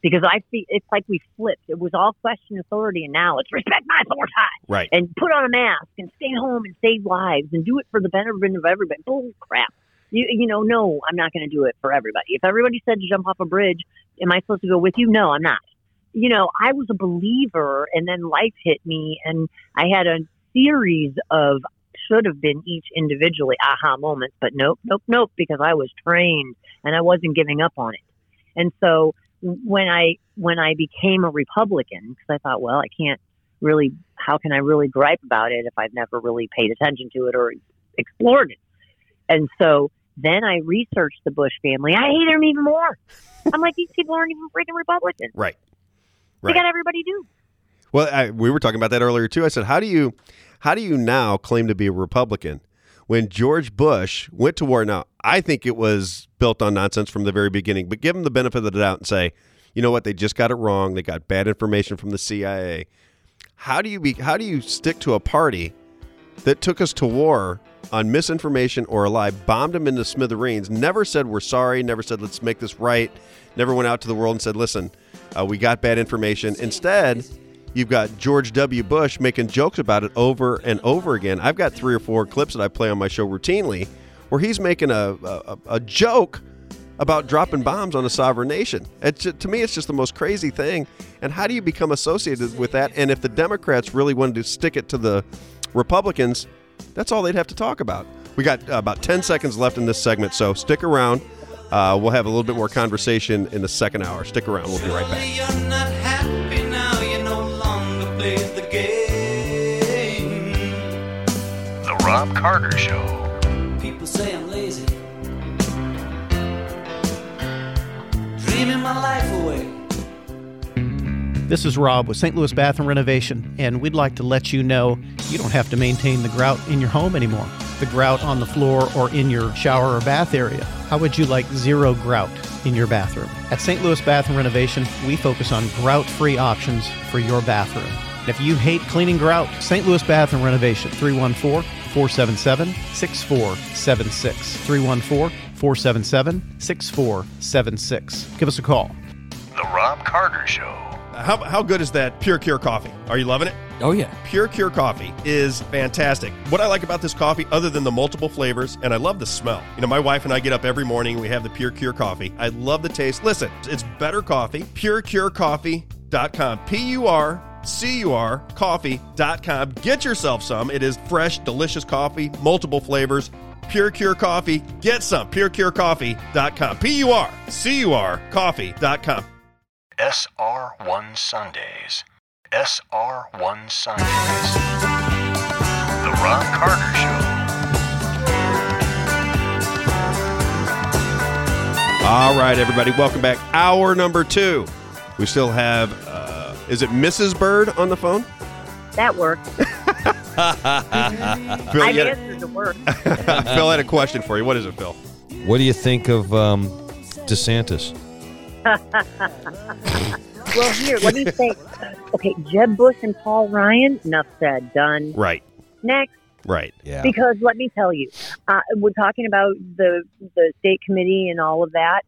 because i see it's like we flipped. It was all question authority and now it's respect my authority. Right. and put on a mask and stay home and save lives and do it for the benefit of everybody. Bull crap. You, you know no i'm not going to do it for everybody. If everybody said to jump off a bridge am i supposed to go with you? No i'm not. You know, I was a believer and then life hit me and I had a series of should have been each individually aha moments, but nope, nope, nope, because I was trained and I wasn't giving up on it. And so when I when I became a Republican, because I thought, well, I can't really, how can I really gripe about it if I've never really paid attention to it or explored it? And so then I researched the Bush family. I hate them even more. I'm like, these people aren't even freaking Republicans. Right. They got everybody do. Well, I, we were talking about that earlier too. I said, how do you, how do you now claim to be a Republican when George Bush went to war? Now, I think it was built on nonsense from the very beginning, but give him the benefit of the doubt and say, you know what, they just got it wrong. They got bad information from the CIA. How do you be? How do you stick to a party that took us to war on misinformation or a lie, bombed them into smithereens, never said we're sorry, never said let's make this right, never went out to the world and said, listen, uh, we got bad information. Instead, you've got George W. Bush making jokes about it over and over again. I've got three or four clips that I play on my show routinely where he's making a, a, a joke about dropping bombs on a sovereign nation. To me, it's just the most crazy thing. And how do you become associated with that? And if the Democrats really wanted to stick it to the Republicans, that's all they'd have to talk about. We got uh, about 10 seconds left in this segment, so stick around. Uh, we'll have a little bit more conversation in the second hour. Stick around. We'll be right back. Robb Carter Show. People say I'm lazy. Dreaming my life away. This is Rob with St. Louis Bathroom Renovation, and we'd like to let you know you don't have to maintain the grout in your home anymore. The grout on the floor or in your shower or bath area. How would you like zero grout in your bathroom? At St. Louis Bathroom Renovation, we focus on grout free options for your bathroom. If you hate cleaning grout, St. Louis Bathroom Renovation, 314 477 6476. 314 477 6476. Give us a call. The Robb Carter Show. Uh, how, how good is that Pure Cure coffee? Are you loving it? Oh yeah. Pure Cure coffee is fantastic. What I like about this coffee, other than the multiple flavors, and I love the smell. You know, my wife and I get up every morning, we have the Pure Cure coffee. I love the taste. Listen, it's better coffee. PureCureCoffee.com. P U R C U R coffee.com. Get yourself some. It is fresh, delicious coffee, multiple flavors. Pure Cure Coffee. Get some. PureCureCoffee.com. P U R C U R coffee.com. SR1 Sundays. SR1 Sundays. The Robb Carter Show. All right, everybody, welcome back. Hour number two. We still have, is it Mrs. Bird on the phone? That worked. Phil, I you had answered the work. a- Phil had a question for you. What is it, Phil? What do you think of um, DeSantis? well, here, let me say. Okay, Jeb Bush and Paul Ryan. Enough said. Done. Right, Next. right. Yeah. Because let me tell you, uh, we're talking about the the state committee and all of that.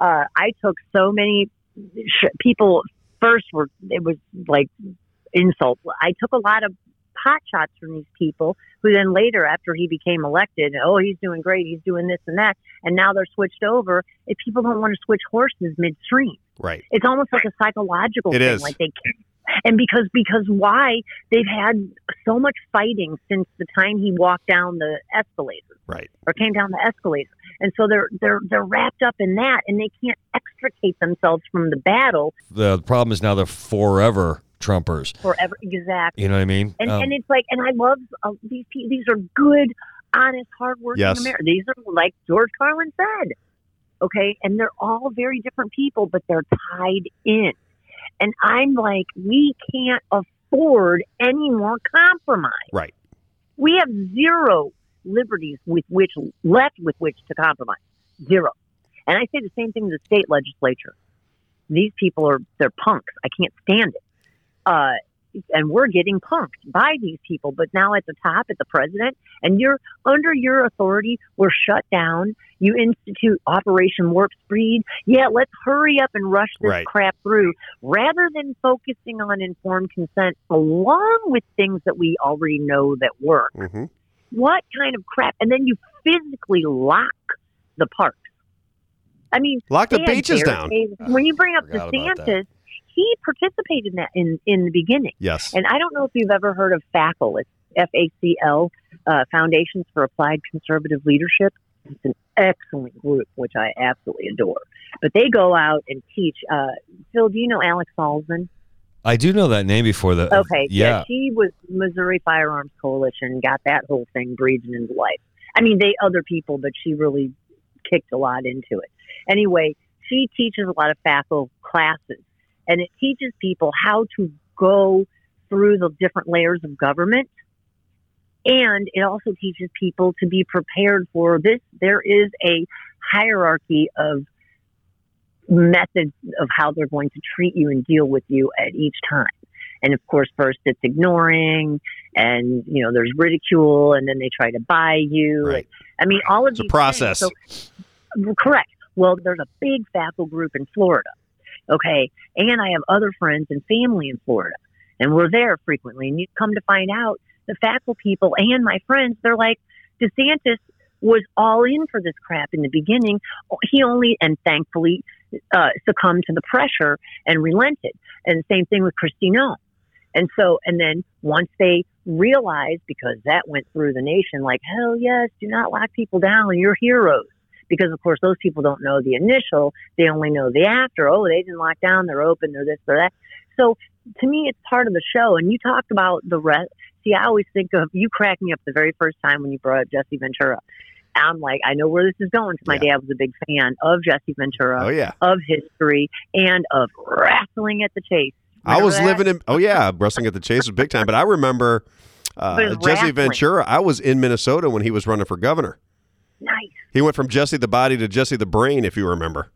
Uh, I took so many sh- people. First, were it was like insults. I took a lot of pot shots from these people who then later, after he became elected, oh, he's doing great, he's doing this and that, and now they're switched over. If people don't want to switch horses midstream, Right. it's almost like a psychological It thing. is. Like they can't. And because because why they've had so much fighting since the time he walked down the escalator Right. or came down the escalator, and so they're they're they're wrapped up in that, and they can't extricate themselves from the battle The problem is now they're forever Trumpers. forever. Exactly. You know what I mean? And Um, and it's like, and I love uh, these people. These are good, honest, hardworking Yes. Americans. These are like George Carlin said. Okay, and they're all very different people, but they're tied in. And I'm like, we can't afford any more compromise. Right. We have zero liberties with which left with which to compromise. Zero. And I say the same thing to the state legislature. These people are they're punks. I can't stand it. Uh, and we're getting punked by these people. But now at the top, at the president, and you're under your authority, we're shut down. You institute Operation Warp Speed. Yeah, let's hurry up and rush this Right. crap through rather than focusing on informed consent along with things that we already know that work. hmm What kind of crap? And then you physically lock the parks. I mean, Lock the beaches down. When you bring up Forgot about. DeSantis, he participated in that in, in the beginning. Yes. And I don't know if you've ever heard of FACL. It's F A C L, uh, Foundations for Applied Conservative Leadership. It's an excellent group, which I absolutely adore. But they go out and teach. Uh, Phil, do you know Alex Salzman? I do know that name before the. Okay, Yeah. She was Missouri Firearms Coalition, got that whole thing breathing into life. I mean, they other people, but she really kicked a lot into it. Anyway, she teaches a lot of FACL classes, and it teaches people how to go through the different layers of government. And it also teaches people to be prepared for this. There is a hierarchy of methods of how they're going to treat you and deal with you at each time. And of course, first it's ignoring, and you know there's ridicule, and then they try to buy you. Right. I mean, all of It's a process. So, correct. Well, there's a big FACL group in Florida. Okay, and I have other friends and family in Florida, and we're there frequently. And you come to find out, the FACL people and my friends, they're like, DeSantis was all in for this crap in the beginning. He only, and thankfully, uh, succumbed to the pressure and relented. And same thing with Christine. And so, and then once they realized, because that went through the nation, like, hell yes, do not lock people down. You're heroes. Because of course, those people don't know the initial; they only know the after. Oh, they didn't lock down; they're open. They're this, they're that. So, to me, it's part of the show. And you talked about the rest. See, I always think of you. Cracked me up the very first time when you brought up Jesse Ventura. I'm like, I know where this is going. My Yeah. dad was a big fan of Jesse Ventura, Oh yeah. of history, and of wrestling at the chase. I was that? living in. Oh yeah, wrestling at the Chase was big time. But I remember uh, Jesse wrestling. Ventura. I was in Minnesota when he was running for governor. Nice. He went from Jesse the Body to Jesse the Brain, if you remember.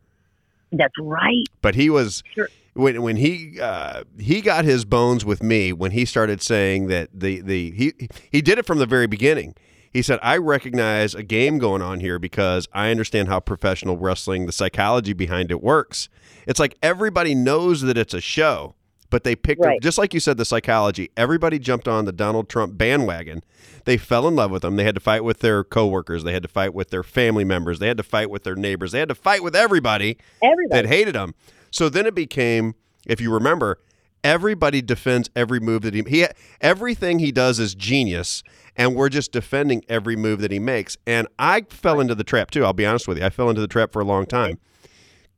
That's right. But he was Sure. when when he uh, he got his bones with me when he started saying that the the he he did it from the very beginning. He said, "I recognize a game going on here because I understand how professional wrestling, the psychology behind it works. It's like everybody knows that it's a show, but they picked Right. just like you said the psychology. Everybody jumped on the Donald Trump bandwagon. They fell in love with him. They had to fight with their coworkers. They had to fight with their family members. They had to fight with their neighbors. They had to fight with everybody Everybody. that hated him. So then it became, if you remember, everybody defends every move that he he everything he does is genius, and we're just defending every move that he makes. And I fell into the trap too. I'll be honest with you, I fell into the trap for a long time.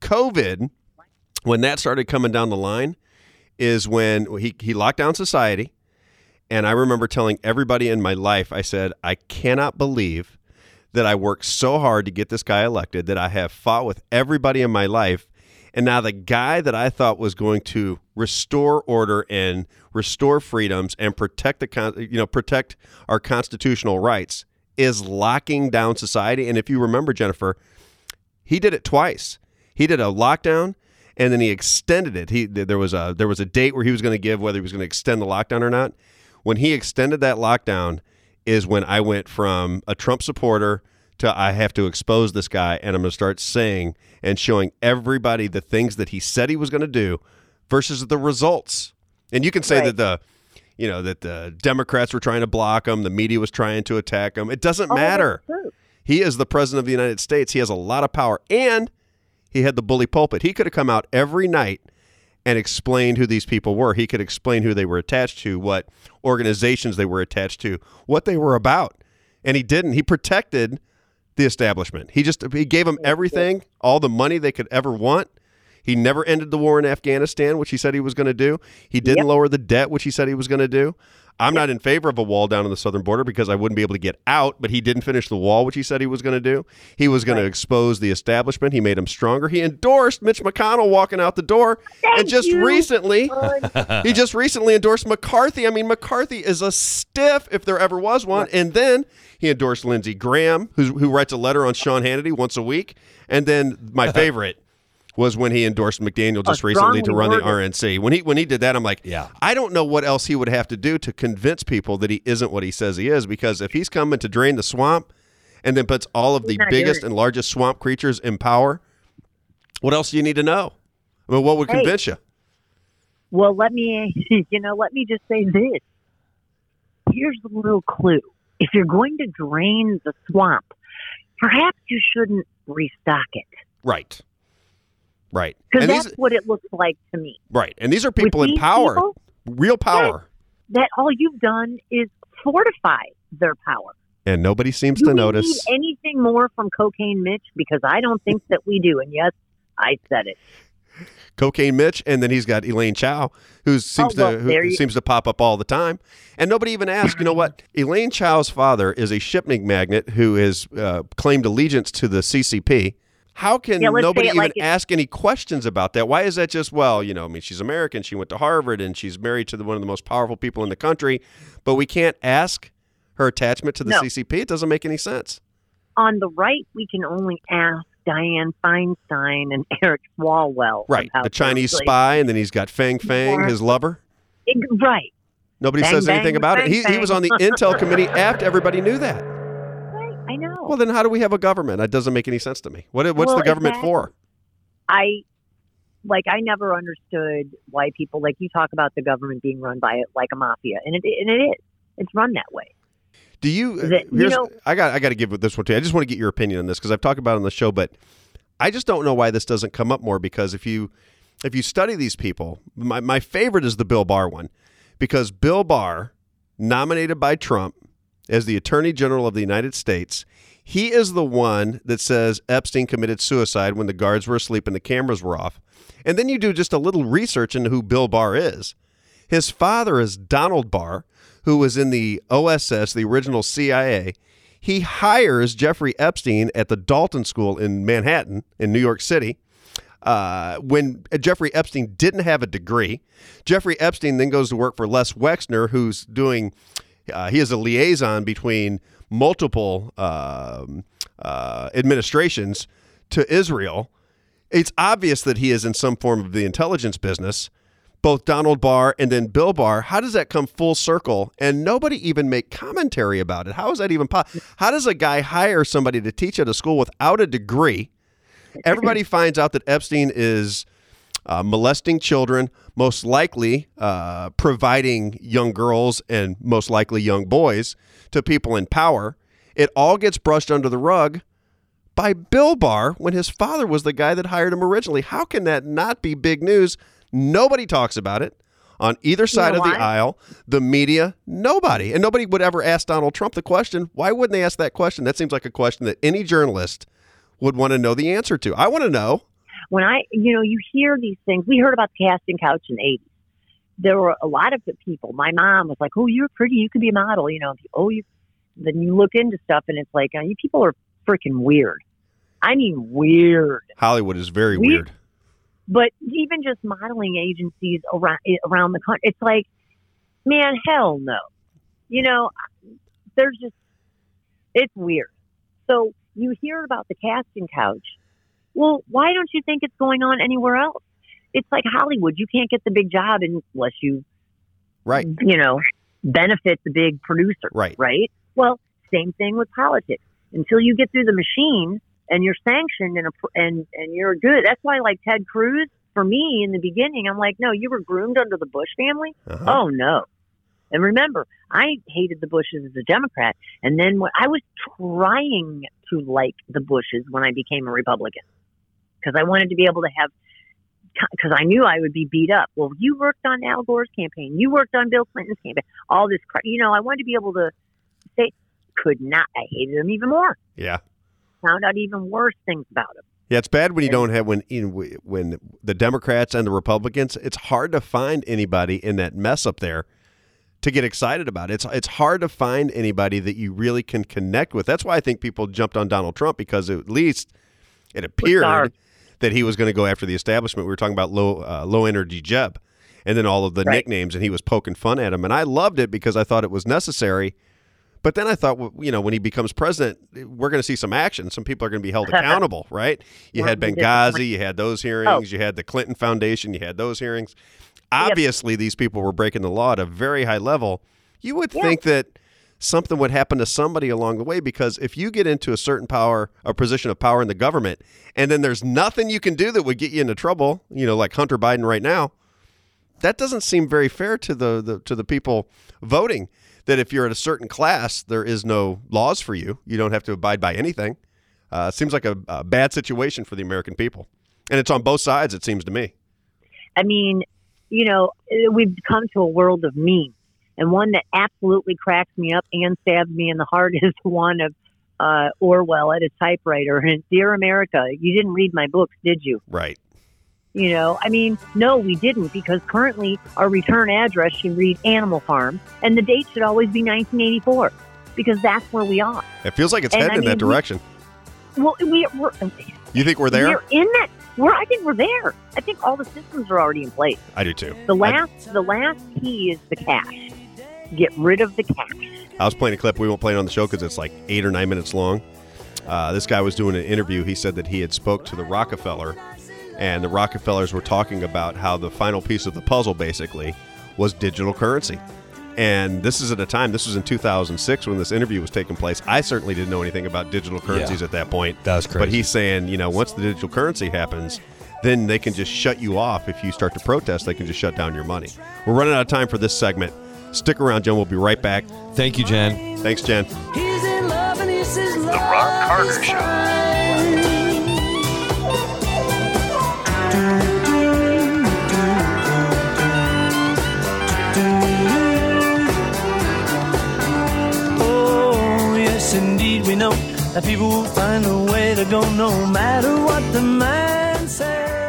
COVID, when that started coming down the line, is when he he locked down society. And I remember telling everybody in my life, I said, I cannot believe that I worked so hard to get this guy elected, that I have fought with everybody in my life. And now the guy that I thought was going to restore order and restore freedoms and protect the you know protect our constitutional rights is locking down society. And if you remember, Jennifer, he did it twice. He did a lockdown and then he extended it. He there was a there was a date where he was going to give whether he was going to extend the lockdown or not. When he extended that lockdown is when I went from a Trump supporter to I have to expose this guy and I'm going to start saying and showing everybody the things that he said he was going to do versus the results. And you can say Right. that the you know that the Democrats were trying to block him, the media was trying to attack him. It doesn't Oh, matter. He is the president of the United States. He has a lot of power and he had the bully pulpit. He could have come out every night and explained who these people were. He could explain who they were attached to, what organizations they were attached to, what they were about. And he didn't. He protected the establishment. He just he gave them everything, all the money they could ever want. He never ended the war in Afghanistan, which he said he was going to do. He didn't Yep. lower the debt, which he said he was going to do. I'm not in favor of a wall down on the southern border because I wouldn't be able to get out, but he didn't finish the wall, which he said he was going to do. He was going to expose the establishment. He made him stronger. He endorsed Mitch McConnell walking out the door. and just you. recently, he just recently endorsed McCarthy. I mean, McCarthy is a stiff if there ever was one. And then he endorsed Lindsey Graham, who's, who writes a letter on Sean Hannity once a week. And then my favorite was when he endorsed McDaniel just A recently to strongly run the. RNC. When he when he did that, I'm like, Yeah. I don't know what else he would have to do to convince people that he isn't what he says he is. Because if he's coming to drain the swamp, and then puts all of the biggest and largest swamp creatures in power, what else do you need to know? I mean, what would Hey. convince you? Well, let me, you know, let me just say this. Here's a little clue. If you're going to drain the swamp, perhaps you shouldn't restock it. Right. Right. Because that's these what it looks like to me. right. And these are With people in power. people, real power. that all you've done is fortify their power. And nobody seems Do to we notice. anything more from Cocaine Mitch? Because I don't think that we do. And yes, I said it. Cocaine Mitch, and then he's got Elaine Chao, who seems Oh, well, to who you- seems to pop up all the time, and nobody even asks. You know what? Elaine Chao's father is a shipping magnate who has uh, claimed allegiance to the CCP. How can Yeah, nobody even like ask any questions about that? Why is that just well? You know, I mean, she's American. She went to Harvard, and she's married to the, one of the most powerful people in the country, but we can't ask her attachment to the No. CCP. It doesn't make any sense. On the right, we can only ask Dianne Feinstein and Eric Swalwell. Right, the Chinese those, like, spy, and then he's got Fang Fang, Yeah. his lover. it- right. Nobody Bang, says bang, anything about it. He, he was on the Intel committee after everybody knew that. I know. Well, then how do we have a government? That doesn't make any sense to me. What, what's Well, the government exactly. for? I like I never understood why people like you talk about the government being run by it like a mafia, and it and it is. It's run that way. Do you? You know- I got. I got to give this one to you. I just want to get your opinion on this because I've talked about it on the show, but I just don't know why this doesn't come up more. Because if you if you study these people, my my favorite is the Bill Barr one, because Bill Barr, nominated by Trump as the Attorney General of the United States, he is the one that says Epstein committed suicide when the guards were asleep and the cameras were off. And then you do just a little research into who Bill Barr is. His father is Donald Barr, who was in the OSS, the original CIA. He hires Jeffrey Epstein at the Dalton School in Manhattan, in New York City. Uh, when Jeffrey Epstein didn't have a degree, Jeffrey Epstein then goes to work for Les Wexner, who's doing, uh, he is a liaison between multiple um, uh, administrations to Israel. It's obvious that he is in some form of the intelligence business both Donald Barr and then Bill Barr. How does that come full circle and nobody even make commentary about it? How is that even possible? How does a guy hire somebody to teach at a school without a degree? Everybody finds out that Epstein is uh, molesting children, most likely uh, providing young girls and most likely young boys to people in power. It all gets brushed under the rug by Bill Barr when his father was the guy that hired him originally. How can that not be big news? Nobody talks about it on either side know of the why? aisle. The media, nobody. And nobody would ever ask Donald Trump the question. Why wouldn't they ask that question? That seems like a question that any journalist would want to know the answer to. I want to know. When I, you know, you hear these things. We heard about the casting couch in the '80s. There were a lot of the people. My mom was like, "Oh, you're pretty. You could be a model." You know. Oh, you. Then you look into stuff, and it's like, uh, you people are freaking weird. I mean, weird. Hollywood is very We- weird. But even just modeling agencies around around the country, it's like, man, hell no. You know, there's just it's weird. So you hear about the casting couch. Well, why don't you think it's going on anywhere else? It's like Hollywood. You can't get the big job unless you, Right. you know, benefit the big producer. Right. Right. Well, same thing with politics. Until you get through the machine and you're sanctioned and appro- and and you're good. That's why, like Ted Cruz, for me in the beginning, I'm like, no, you were groomed under the Bush family. Uh-huh. Oh no. And remember, I hated the Bushes as a Democrat, and then when I was trying to like the Bushes when I became a Republican, because I wanted to be able to have, because I knew I would be beat up. Well, you worked on Al Gore's campaign, you worked on Bill Clinton's campaign, all this, you know, I wanted to be able to say, could not. I hated him even more. Yeah. Found out even worse things about him. Yeah, it's bad when you don't have when you know, when the Democrats and the Republicans. It's hard to find anybody in that mess up there to get excited about. It's it's hard to find anybody that you really can connect with. That's why I think people jumped on Donald Trump because at least it appeared. That he was going to go after the establishment. We were talking about low uh, low energy Jeb, and then all of the Right. nicknames, and he was poking fun at him, and I loved it because I thought it was necessary. But then I thought, well, you know, when he becomes president, we're going to see some action. Some people are going to be held accountable, right? You Well, had Benghazi, you had those hearings, Oh. you had the Clinton Foundation, you had those hearings. Obviously, these people were breaking the law at a very high level. You would Yeah. think that something would happen to somebody along the way because if you get into a certain power, a position of power in the government, and then there's nothing you can do that would get you into trouble, you know, like Hunter Biden right now, that doesn't seem very fair to the, the to the people voting. That if you're at a certain class, there is no laws for you. You don't have to abide by anything. Uh, seems like a, a bad situation for the American people, and it's on both sides. It seems to me. I mean, you know, we've come to a world of memes, and one that absolutely cracks me up and stabs me in the heart is one of uh, Orwell at a typewriter. And dear America, you didn't read my books, did you? Right. You know, I mean, no, we didn't, because currently our return address should read Animal Farm, and the date should always be 1984, because that's where we are. It feels like it's And heading I in that mean, we- direction. Well, we, we're You think we're there? we're in that. We're, I think we're there. I think all the systems are already in place. I do too. The I- last, the last key is the cash. Get rid of the cash. I was playing a clip. We won't play it on the show because it's like eight or nine minutes long. Uh, this guy was doing an interview. He said that he had spoke to the Rockefeller, and the Rockefellers were talking about how the final piece of the puzzle basically was digital currency. And this is at a time. This was in 2006 when this interview was taking place. I certainly didn't know anything about digital currencies at that point. That was But he's saying, you know, once the digital currency happens, then they can just shut you off. If you start to protest, they can just shut down your money. We're running out of time for this segment. Stick around, Jen. We'll be right back. Thank you, Jen. Thanks, Jen. He's in love and he says The Robb Carter Show. Oh, yes, indeed, we know that people will find a way to go no matter what the man says.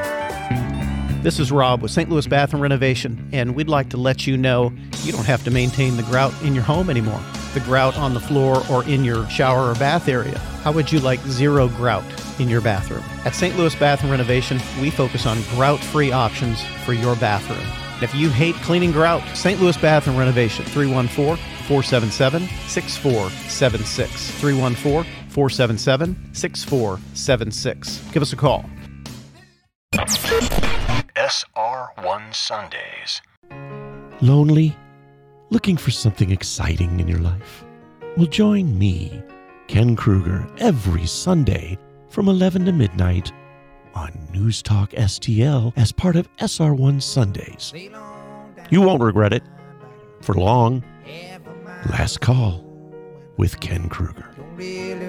This is Rob with St. Louis Bathroom Renovation, and we'd like to let you know you don't have to maintain the grout in your home anymore. The grout on the floor or in your shower or bath area. How would you like zero grout in your bathroom? At St. Louis Bathroom Renovation, we focus on grout free options for your bathroom. If you hate cleaning grout, St. Louis Bathroom Renovation, 314 477 6476. 314 477 6476. Give us a call. SR1 Sundays. Lonely? Looking for something exciting in your life? Well, join me, Ken Kruger, every Sunday from 11 to midnight on News Talk STL as part of SR1 Sundays. You won't regret it. For long. Last call with Ken Kruger. Really.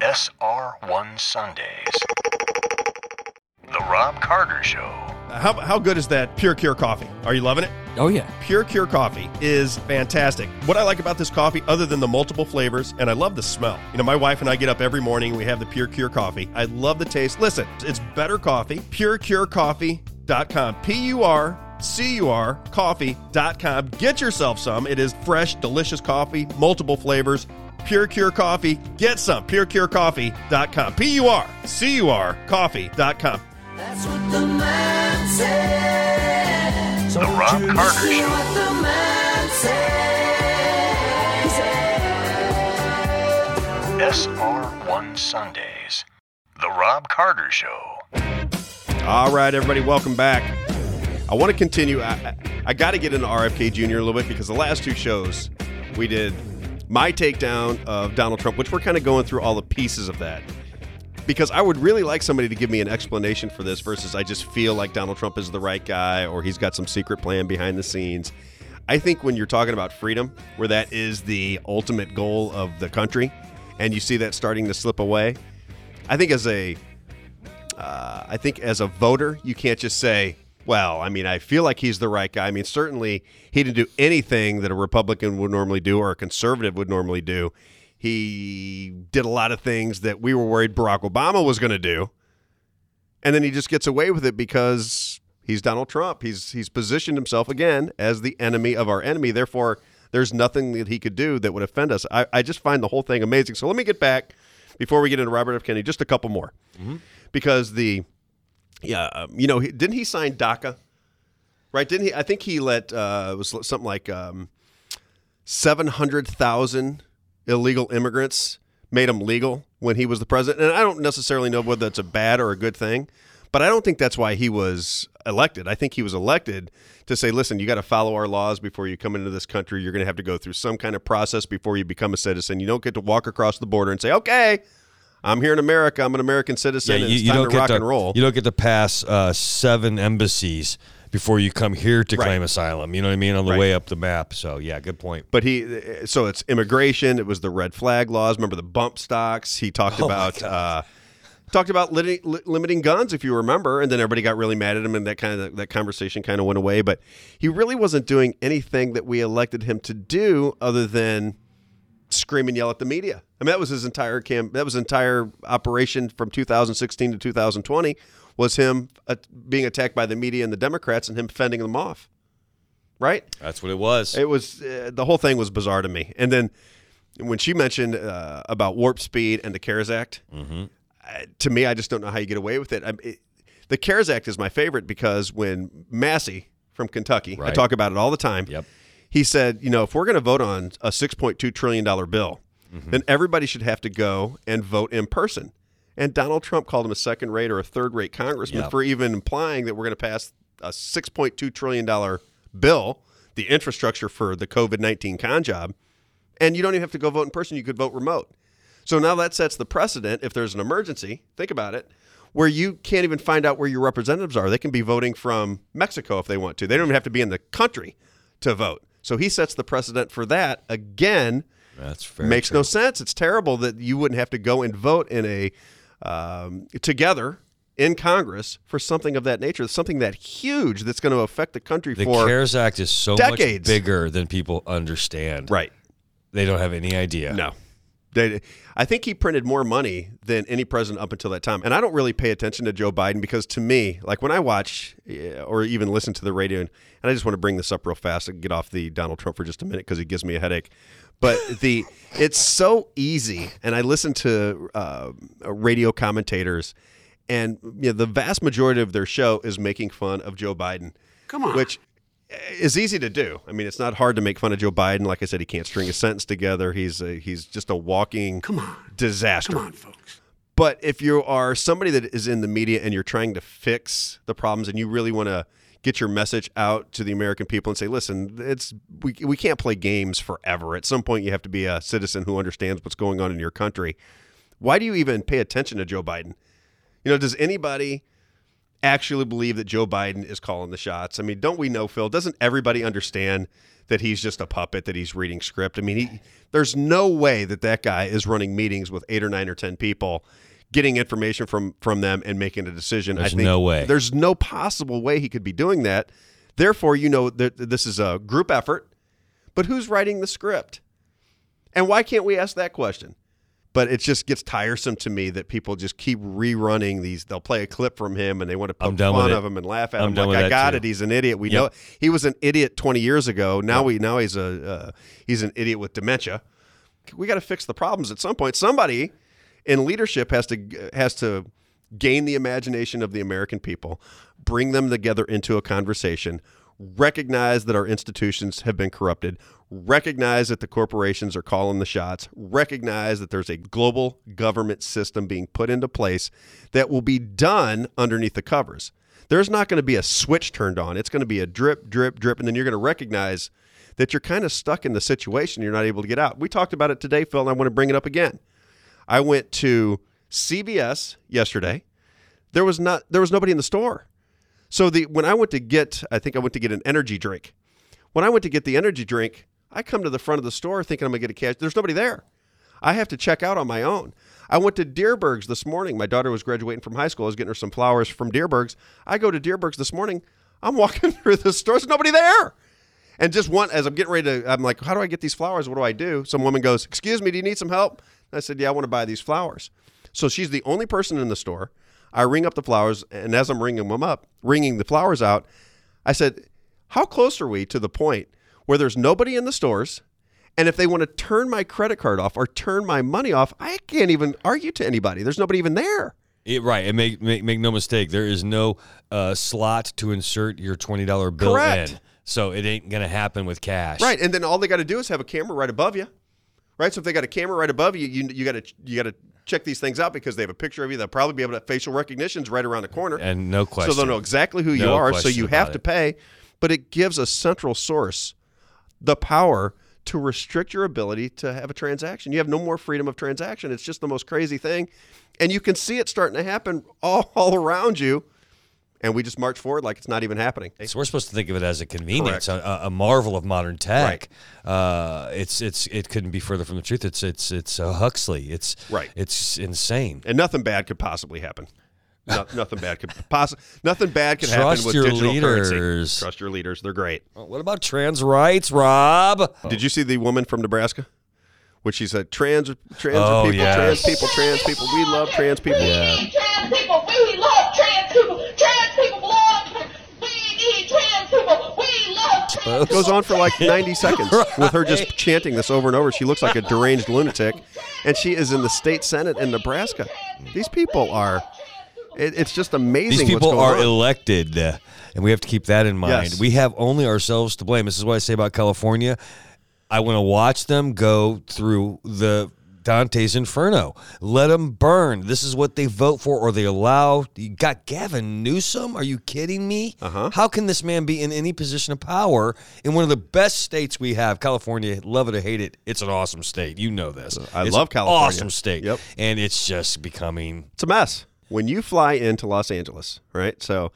SR1 Sundays. The Robb Carter Show. How, how good is that Pure Cure coffee? Are you loving it? Oh, yeah. Pure Cure coffee is fantastic. What I like about this coffee, other than the multiple flavors, and I love the smell. You know, my wife and I get up every morning, we have the Pure Cure coffee. I love the taste. Listen, it's better coffee. PureCureCoffee.com. P U R C U R coffee.com. Get yourself some. It is fresh, delicious coffee, multiple flavors. Pure Cure Coffee. Get some. PureCureCoffee.com. P U R C U R coffee.com. That's what the man said. So The Robb Carter Show. What the man said. SR1 Sundays. The Robb Carter Show. All right, everybody, welcome back. I want to continue. I, I, I got to get into RFK Jr. a little bit because the last two shows we did my takedown of Donald Trump, which we're kind of going through all the pieces of that. Because I would really like somebody to give me an explanation for this versus I just feel like Donald Trump is the right guy or he's got some secret plan behind the scenes. I think when you're talking about freedom, where that is the ultimate goal of the country, and you see that starting to slip away, I think as a uh, I think as a voter, you can't just say, well, I mean, I feel like he's the right guy. I mean, certainly he didn't do anything that a Republican would normally do or a conservative would normally do. He did a lot of things that we were worried Barack Obama was going to do. And then he just gets away with it because He's Donald Trump. He's he's positioned himself again as the enemy of our enemy. Therefore, there's nothing that he could do that would offend us. I, I just find the whole thing amazing. So let me get back before we get into Robert F. Kennedy, just a couple more, because the yeah, um, you know, he, didn't he sign DACA? Right? Didn't he? I think he let uh, it was something like um, seven hundred thousand illegal immigrants made them legal when he was the president. And I don't necessarily know whether that's a bad or a good thing, but I don't think that's why he was elected. I think he was elected to say, listen, you got to follow our laws before you come into this country. You're going to have to go through some kind of process before you become a citizen. You don't get to walk across the border and say, okay. I'm here in America. I'm an American citizen. and it's time to rock get to, and roll. You don't get to pass uh, seven embassies before you come here to Right. claim asylum. You know what I mean? On the Right. way up the map. So yeah, good point. But he, so it's immigration. It was the red flag laws. Remember the bump stocks? He talked Oh, about uh, talked about liti- li- limiting guns, if you remember, and then everybody got really mad at him, and that kind of that conversation kind of went away. But he really wasn't doing anything that we elected him to do, other than scream and yell at the media. I mean, that was his entire camp. That was his entire operation from 2016 to 2020 was him uh, being attacked by the media and the Democrats, and him fending them off. Right. That's what it was. It was uh, the whole thing was bizarre to me. And then when she mentioned uh, about warp speed and the CARES Act, Mm-hmm. uh, to me, I just don't know how you get away with it. I, it. The CARES Act is my favorite because when Massey from Kentucky, I talk about it all the time. Yep. He said, you know, if we're going to vote on a six point two trillion dollar bill, Mm-hmm. then everybody should have to go and vote in person. And Donald Trump called him a second rate or a third rate congressman Yep. for even implying that we're going to pass a $6.2 trillion bill, the infrastructure for the COVID 19 con job, and you don't even have to go vote in person. You could vote remote. So now that sets the precedent if there's an emergency, think about it, where you can't even find out where your representatives are. They can be voting from Mexico if they want to. They don't even have to be in the country to vote. So he sets the precedent for that again That's very makes true. no sense. It's terrible that you wouldn't have to go and vote in a um, together in Congress for something of that nature, something that huge that's going to affect the country The for CARES Act is so decades. much bigger than people understand. right. They don't have any idea. No. They, I think he printed more money than any president up until that time. And I don't really pay attention to Joe Biden because to me, like when I watch or even listen to the radio, and I just want to bring this up real fast and get off the Donald Trump for just a minute because he gives me a headache. But the it's so easy, and I listen to uh, radio commentators, and you know, the vast majority of their show is making fun of Joe Biden. Come on, which is easy to do. I mean, it's not hard to make fun of Joe Biden. Like I said, he can't string a sentence together. He's a, he's just a walking come on disaster. Come on, folks. But if you are somebody that is in the media and you're trying to fix the problems and you really want to get your message out to the American people and say, listen, it's we, we can't play games forever. At some point, you have to be a citizen who understands what's going on in your country. Why do you even pay attention to Joe Biden? You know, does anybody actually believe that Joe Biden is calling the shots? I mean, don't we know, Phil? Doesn't everybody understand that he's just a puppet, that he's reading script? I mean, he, there's no way that that guy is running meetings with eight or nine or ten people, getting information from from them and making a decision. There's I think no way. There's no possible way he could be doing that. Therefore, you know that this is a group effort. But who's writing the script? And why can't we ask that question? But it just gets tiresome to me that people just keep rerunning these. They'll play a clip from him and they want to poke fun of him and laugh at I'm him. Like I got too. it. He's an idiot. We Yep. know he was an idiot 20 years ago. Now we now he's a uh, he's an idiot with dementia. We got to fix the problems at some point. Somebody in leadership has to has to gain the imagination of the American people, bring them together into a conversation, recognize that our institutions have been corrupted, recognize that the corporations are calling the shots, recognize that there's a global government system being put into place that will be done underneath the covers. There's not going to be a switch turned on. It's going to be a drip, drip, drip, and then you're going to recognize that you're kind of stuck in the situation. You're not able to get out. We talked about it today, Phil, and I want to bring it up again. I went to CVS yesterday. There was not there was nobody in the store. So the when I went to get I think I went to get an energy drink. When I went to get the energy drink, I come to the front of the store thinking I'm to get a cash. There's nobody there. I have to check out on my own. I went to Dierbergs this morning. My daughter was graduating from high school. I was getting her some flowers from Dierbergs. I go to Dierbergs this morning. I'm walking through the store. There's nobody there. And just one, as I'm getting ready to, I'm like, how do I get these flowers? What do I do? Some woman goes, Excuse me, do you need some help? I said, Yeah, I want to buy these flowers. So she's the only person in the store. I ring up the flowers, and as I'm ringing them up, ringing the flowers out, I said, "How close are we to the point where there's nobody in the stores?" And if they want to turn my credit card off or turn my money off, I can't even argue to anybody. There's nobody even there. It, right, and make, make make no mistake, there is no uh, slot to insert your twenty dollar bill Correct. in, so it ain't gonna happen with cash. Right, and then all they got to do is have a camera right above you. Right, so if they got a camera right above you, you you got to you got to check these things out because they have a picture of you. They'll probably be able to facial recognition's right around the corner, and no question. so they'll know exactly who you No are. So you have to it. pay, but it gives a central source the power to restrict your ability to have a transaction. You have no more freedom of transaction. It's just the most crazy thing, and you can see it starting to happen all, all around you. And we just march forward like it's not even happening. So we're supposed to think of it as a convenience, a, a marvel of modern tech. Uh, it's it's it couldn't be further from the truth. It's it's it's uh, Huxley. It's Right. It's insane. and nothing bad could possibly happen. No, nothing bad could possibly nothing bad could Trust happen with your digital leaders. currency. Trust your leaders; they're great. What about trans rights, Rob? Did you see the woman from Nebraska? Which she said, "Trans, trans Oh, people, yes. trans people, trans people. We love trans people." Yeah. trans people. We love trans people. Trans people love. We need trans people. We love trans It goes on for like 90 seconds with her just chanting this over and over. She looks like a deranged lunatic, and she is in the state senate in Nebraska. These people are. It, it's just amazing. These what's people are on. elected, uh, and we have to keep that in mind. Yes. We have only ourselves to blame. This is what I say about California. I want to watch them go through the Dante's Inferno. Let them burn. This is what they vote for or they allow. You got Gavin Newsom? Are you kidding me? Uh-huh. How can this man be in any position of power in one of the best states we have? California, love it or hate it, it's an awesome state. You know this. I It's love California. Awesome state. Yep. And it's just becoming It's a mess. When you fly into Los Angeles, right? So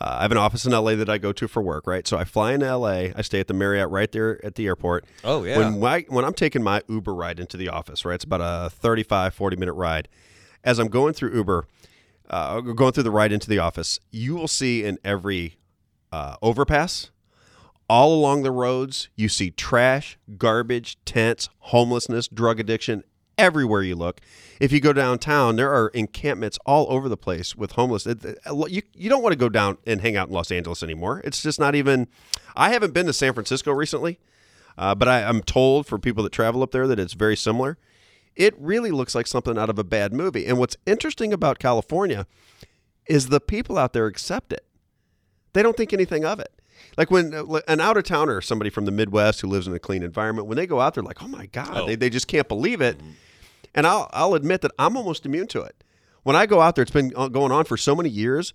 uh, I have an office in LA that I go to for work, right? So I fly into LA. I stay at the Marriott right there at the airport. Oh, yeah. When I, when I'm taking my Uber ride into the office, right? It's about a 35, 40 minute ride. As I'm going through Uber, uh, going through the ride into the office, you will see in every uh, overpass, all along the roads, you see trash, garbage, tents, homelessness, drug addiction everywhere you look. If you go downtown, there are encampments all over the place with homeless. You, you don't want to go down and hang out in Los Angeles anymore. It's just not even. I haven't been to San Francisco recently, uh, but I, I'm told for people that travel up there that it's very similar. It really looks like something out of a bad movie. And what's interesting about California is the people out there accept it they don't think anything of it. Like when uh, an out of towner, or somebody from the Midwest who lives in a clean environment, when they go out there, like, oh my God, they, they just can't believe it. And I'll, I'll admit that I'm almost immune to it. When I go out there, it's been uh, going on for so many years.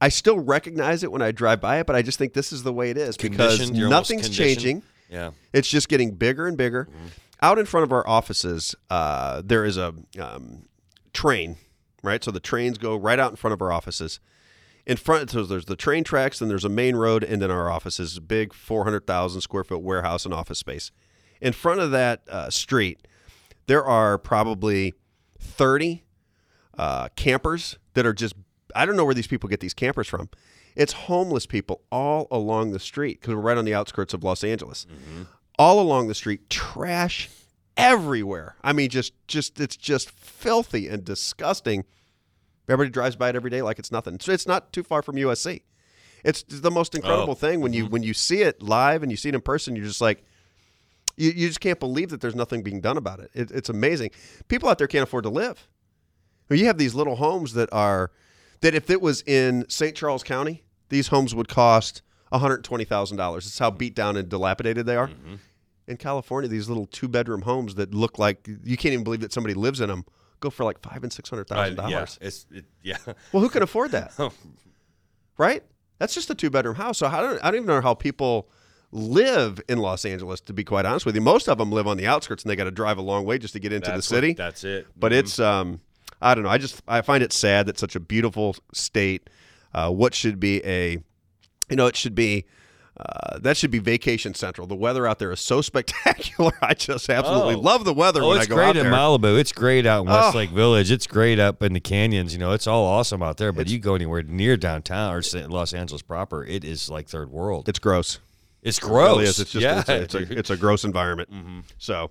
I still recognize it when I drive by it, but I just think this is the way it is because Conditioned, you're almost nothing's changing. Yeah. It's just getting bigger and bigger. Out in front of our offices, uh, there is a um, train, right? So the trains go right out in front of our offices. In front, so there's the train tracks, then there's a main road, and then our office is a big 400,000 square foot warehouse and office space. In front of that uh, street, there are probably 30 uh, campers that are just, I don't know where these people get these campers from. It's homeless people all along the street because we're right on the outskirts of Los Angeles. All along the street, trash everywhere. I mean, just, just, it's just filthy and disgusting. Everybody drives by it every day like it's nothing. So it's not too far from USC. It's the most incredible Oh, thing when you when you see it live and you see it in person. You're just like, you, you just can't believe that there's nothing being done about it. it. It's amazing. People out there can't afford to live. I mean, You have these little homes that are that if it was in St. Charles County, these homes would cost $120,000. That's how beat down and dilapidated they are. Mm-hmm. In California, these little two bedroom homes that look like you can't even believe that somebody lives in them go for like five and six hundred thousand Uh, yeah, dollars. it's it, yeah. Well, who can afford that? right? That's just a two bedroom house. So I don't, I don't even know how people live in Los Angeles. To be quite honest with you, most of them live on the outskirts and they got to drive a long way just to get into That's the what- city. that's it. But Mhm. it's um, I don't know. I just I find it sad that such a beautiful state, uh, what should be a, you know, it should be. Uh, that should be vacation central. The weather out there is so spectacular. I just absolutely Oh. love the weather Oh, when it's I go great in. Malibu. It's great out in Oh. Westlake Village. It's great up in the canyons. You know, it's all awesome out there. But you go anywhere near downtown or Los Angeles proper, it is like third world. It's gross. It's It gross. really is. It's just yeah, it's, a, it's, a, it's a gross environment. Mm-hmm. So,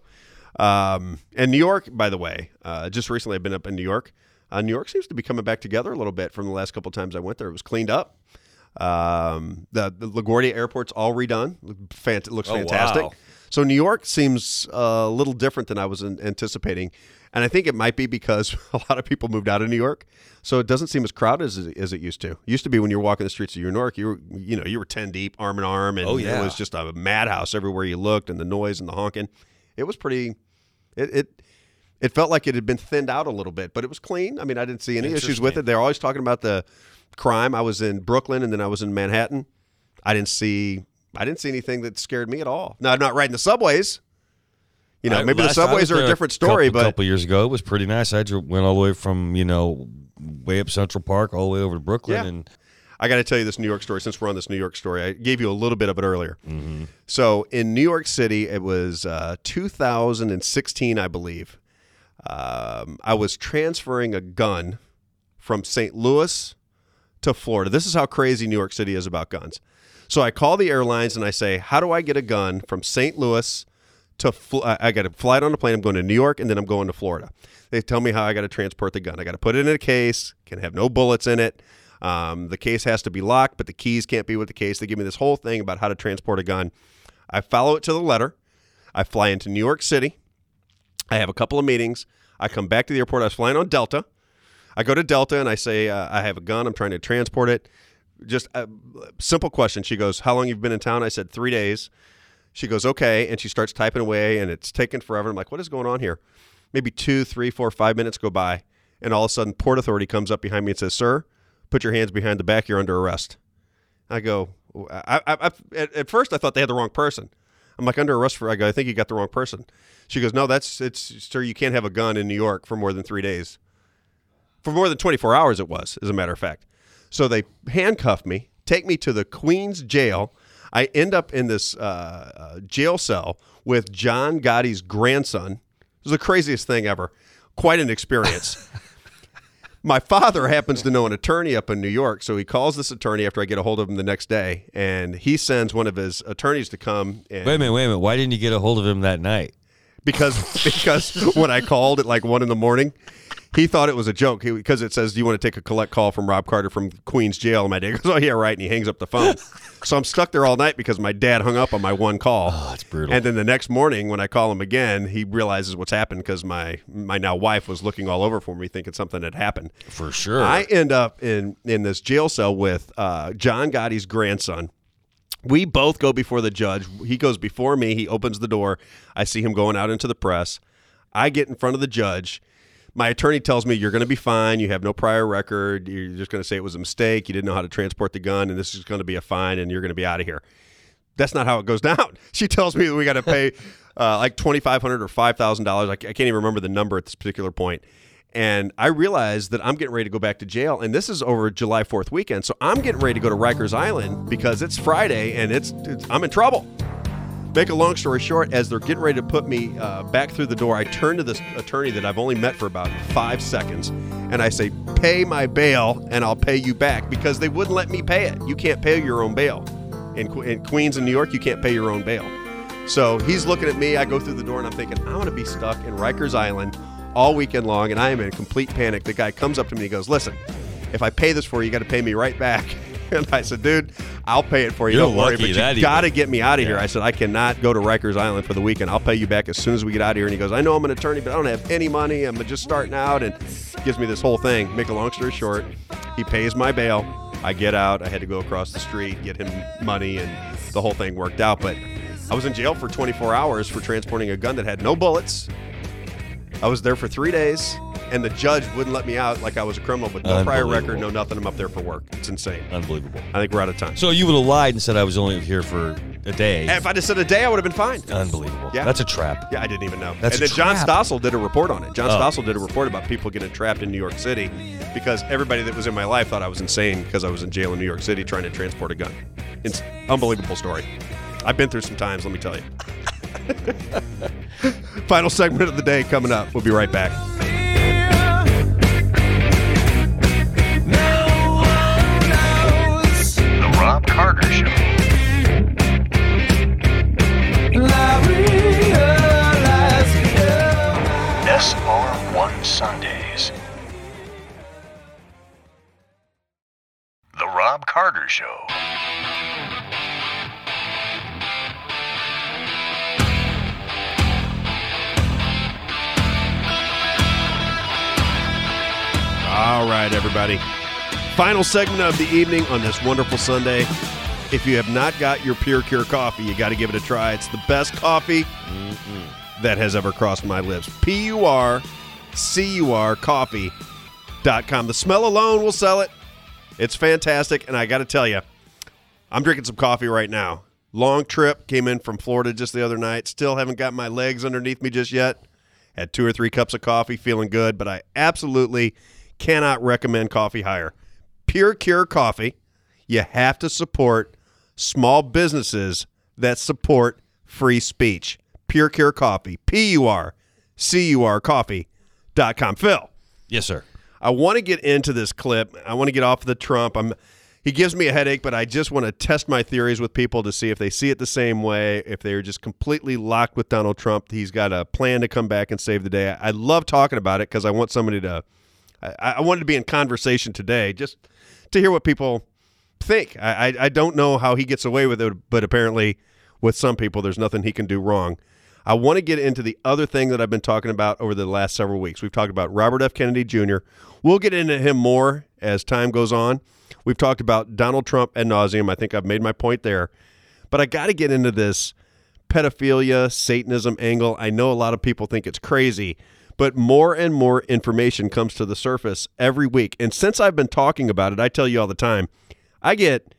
um, and New York, by the way, uh, just recently I've been up in New York. Uh, New York seems to be coming back together a little bit from the last couple times I went there. It was cleaned up. Um, the, the LaGuardia Airport's all redone. Fant- it looks Oh, fantastic. wow. So New York seems uh, a little different than I was anticipating, and I think it might be because a lot of people moved out of New York, so it doesn't seem as crowded as it, as it used to. It used to be when you were walking the streets of New York, you were you know you were ten deep, arm in arm, and Oh, it was just a madhouse everywhere you looked, and the noise and the honking. It was pretty. It. it it felt like it had been thinned out a little bit, but it was clean. I mean, I didn't see any issues with it. They're always talking about the crime. I was in Brooklyn and then I was in Manhattan. I didn't see I didn't see anything that scared me at all. Now I'm not riding the subways. You know, I- maybe the last I was subways are a different story, couple, but a couple years ago, it was pretty nice. I went all the way from you know way up Central Park all the way over to Brooklyn, Yeah. and I got to tell you this New York story since we're on this New York story. I gave you a little bit of it earlier. Mm-hmm. So in New York City, it was uh, 2016, I believe. Um, I was transferring a gun from St. Louis to Florida. This is how crazy New York City is about guns. So I call the airlines and I say, "How do I get a gun from St. Louis to? Fl- I I got to fly it on a plane. I'm going to New York and then I'm going to Florida." They tell me how I got to transport the gun. I got to put it in a case. Can have no bullets in it. Um, the case has to be locked, but the keys can't be with the case. They give me this whole thing about how to transport a gun. I follow it to the letter. I fly into New York City. I have a couple of meetings. I come back to the airport. I was flying on Delta. I go to Delta and I say, uh, I have a gun. I'm trying to transport it. Just a simple question. She goes, How long you've been in town? I said, Three days. She goes, Okay. And she starts typing away and it's taking forever. I'm like, What is going on here? Maybe two, three, four, five minutes go by. And all of a sudden, Port Authority comes up behind me and says, Sir, put your hands behind the back. You're under arrest. I go, I, I, I, at, at first I thought they had the wrong person. I'm like under arrest for. I go, I think you got the wrong person. She goes, No, that's it's sir. You can't have a gun in New York for more than three days. For more than 24 hours, it was, as a matter of fact. So they handcuff me, take me to the Queens jail. I end up in this uh, uh, jail cell with John Gotti's grandson. It was the craziest thing ever. Quite an experience. My father happens to know an attorney up in New York, so he calls this attorney after I get a hold of him the next day, and he sends one of his attorneys to come. And wait a minute, wait a minute. Why didn't you get a hold of him that night? because because when I called at like one in the morning, he thought it was a joke because it says, "Do you want to take a collect call from Robb Carter from Queens Jail?" And my dad goes, "Oh yeah, right," and he hangs up the phone. so I'm stuck there all night because my dad hung up on my one call. Oh, that's brutal. And then the next morning, when I call him again, he realizes what's happened because my my now wife was looking all over for me, thinking something had happened. For sure. I end up in in this jail cell with uh, John Gotti's grandson. We both go before the judge. He goes before me. He opens the door. I see him going out into the press. I get in front of the judge. My attorney tells me you're going to be fine. You have no prior record. You're just going to say it was a mistake. You didn't know how to transport the gun, and this is going to be a fine, and you're going to be out of here. That's not how it goes down. She tells me that we got to pay uh, like twenty five hundred or five thousand dollars. I can't even remember the number at this particular point. And I realize that I'm getting ready to go back to jail, and this is over July Fourth weekend. So I'm getting ready to go to Rikers Island because it's Friday, and it's, it's I'm in trouble. Make a long story short, as they're getting ready to put me uh, back through the door, I turn to this attorney that I've only met for about five seconds, and I say, "Pay my bail, and I'll pay you back," because they wouldn't let me pay it. You can't pay your own bail in, in Queens and New York. You can't pay your own bail. So he's looking at me. I go through the door, and I'm thinking, I'm going to be stuck in Rikers Island all weekend long, and I am in complete panic. The guy comes up to me and he goes, "Listen, if I pay this for you, you got to pay me right back." And I said, "Dude, I'll pay it for you. You're Don't worry, but you got to get me out of here." I said, "I cannot go to Rikers Island for the weekend. I'll pay you back as soon as we get out of here." And he goes, "I know I'm an attorney, but I don't have any money. I'm just starting out." And gives me this whole thing. Make a long story short, he pays my bail. I get out. I had to go across the street, get him money, and the whole thing worked out. But I was in jail for 24 hours for transporting a gun that had no bullets. I was there for three days, and the judge wouldn't let me out like I was a criminal with no prior record, no nothing. I'm up there for work. It's insane. Unbelievable. I think we're out of time. So you would have lied and said I was only here for a day. if I just said a day, I would have been fine. Unbelievable. Yeah. That's a trap. Yeah, I didn't even know. That's and a then John trap. Stossel did a report on it. John Oh. Stossel did a report about people getting trapped in New York City because everybody that was in my life thought I was insane because I was in jail in New York City trying to transport a gun. It's unbelievable story. I've been through some times, let me tell you. Final segment of the day coming up. We'll be right back. Robb Carter Show. SR1 Sundays. The Robb Carter Show. All right, everybody. Final segment of the evening on this wonderful Sunday. If you have not got your Pure Cure coffee, you got to give it a try. It's the best coffee that has ever crossed my lips. P U R C U R coffee.com. The smell alone will sell it. It's fantastic. And I got to tell you, I'm drinking some coffee right now. Long trip, came in from Florida just the other night. Still haven't got my legs underneath me just yet. Had two or three cups of coffee, feeling good, but I absolutely cannot recommend coffee higher. Pure Cure Coffee. You have to support small businesses that support free speech. Pure Cure Coffee. P U R C U R coffee.com. Phil. Yes, sir. I want to get into this clip. I want to get off the Trump. I'm he gives me a headache, but I just want to test my theories with people to see if they see it the same way, if they're just completely locked with Donald Trump. He's got a plan to come back and save the day. I love talking about it because I want somebody to I, I wanted to be in conversation today just to hear what people think. I, I, I don't know how he gets away with it, but apparently with some people, there's nothing he can do wrong. I want to get into the other thing that I've been talking about over the last several weeks. We've talked about Robert F. Kennedy Jr. We'll get into him more as time goes on. We've talked about Donald Trump ad nauseum. I think I've made my point there. But I got to get into this pedophilia, Satanism angle. I know a lot of people think it's crazy, but more and more information comes to the surface every week. And since I've been talking about it, I tell you all the time, I get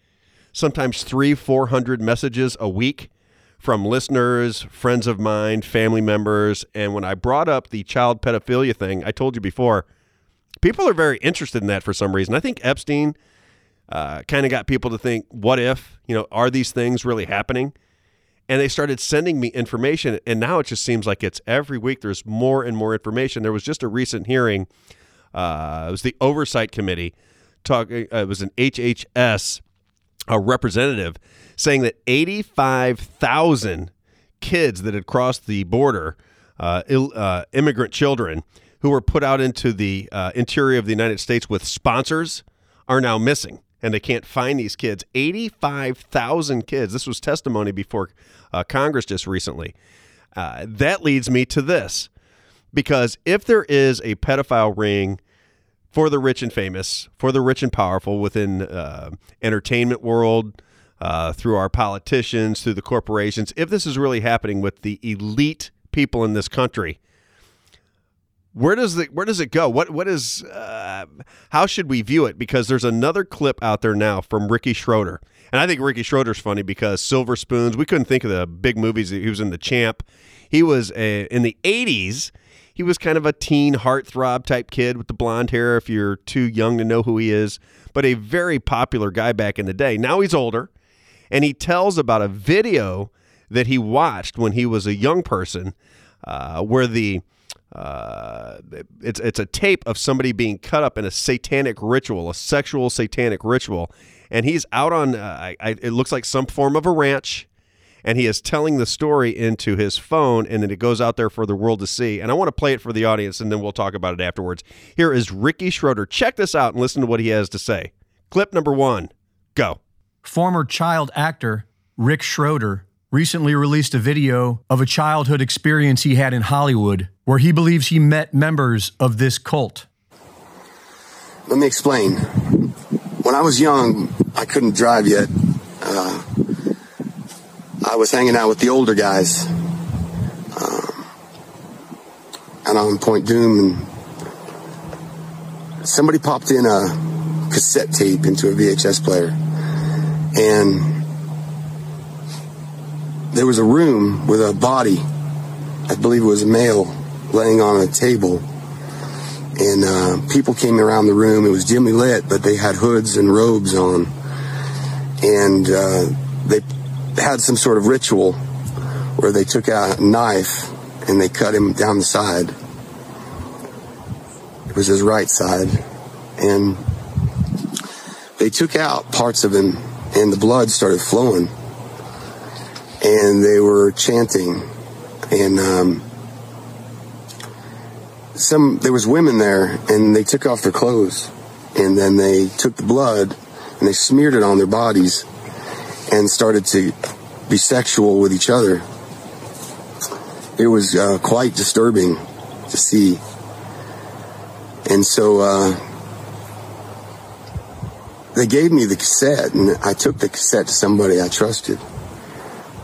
sometimes three, 400 messages a week from listeners, friends of mine, family members. And when I brought up the child pedophilia thing, I told you before, people are very interested in that for some reason. I think Epstein uh, kind of got people to think, what if, you know, are these things really happening? And they started sending me information. And now it just seems like it's every week there's more and more information. There was just a recent hearing, uh, it was the Oversight Committee, talking, uh, it was an HHS a representative saying that 85,000 kids that had crossed the border, uh, Ill, uh, immigrant children who were put out into the uh, interior of the United States with sponsors, are now missing. And they can't find these kids. 85,000 kids. This was testimony before uh, Congress just recently. Uh, that leads me to this because if there is a pedophile ring for the rich and famous, for the rich and powerful within uh, entertainment world, uh, through our politicians, through the corporations. If this is really happening with the elite people in this country, where does the where does it go? What what is uh, how should we view it? Because there's another clip out there now from Ricky Schroder, and I think Ricky Schroder's funny because Silver Spoons. We couldn't think of the big movies. He was in the Champ. He was a, in the '80s he was kind of a teen heartthrob type kid with the blonde hair if you're too young to know who he is, but a very popular guy back in the day. Now he's older, and he tells about a video that he watched when he was a young person uh, where the uh, it's it's a tape of somebody being cut up in a satanic ritual, a sexual satanic ritual, and he's out on uh, I, I, it looks like some form of a ranch and he is telling the story into his phone and then it goes out there for the world to see. And I want to play it for the audience and then we'll talk about it afterwards. Here is Ricky Schroder. Check this out and listen to what he has to say. Clip number one go. Former child actor Rick Schroder recently released a video of a childhood experience he had in Hollywood where he believes he met members of this cult. Let me explain. When I was young, I couldn't drive yet. Uh, I was hanging out with the older guys um, and on Point Dume, and somebody popped in a cassette tape into a VHS player, and there was a room with a body. I believe it was a male laying on a table, and uh, people came around the room. It was dimly lit, but they had hoods and robes on, and uh, they had some sort of ritual where they took out a knife and they cut him down the side. It was his right side. And they took out parts of him and the blood started flowing. And they were chanting. And um, some there was women there and they took off their clothes and then they took the blood and they smeared it on their bodies and started to be sexual with each other. It was uh, quite disturbing to see. And so uh, they gave me the cassette, and I took the cassette to somebody I trusted,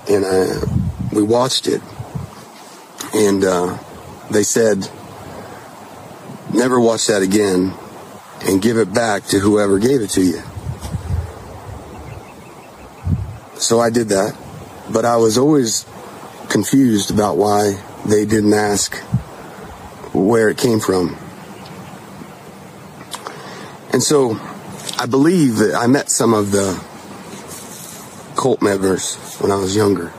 and I, we watched it. And uh, they said, never watch that again and give it back to whoever gave it to you. So I did that, but I was always confused about why they didn't ask where it came from. And so I believe that I met some of the cult members when I was younger.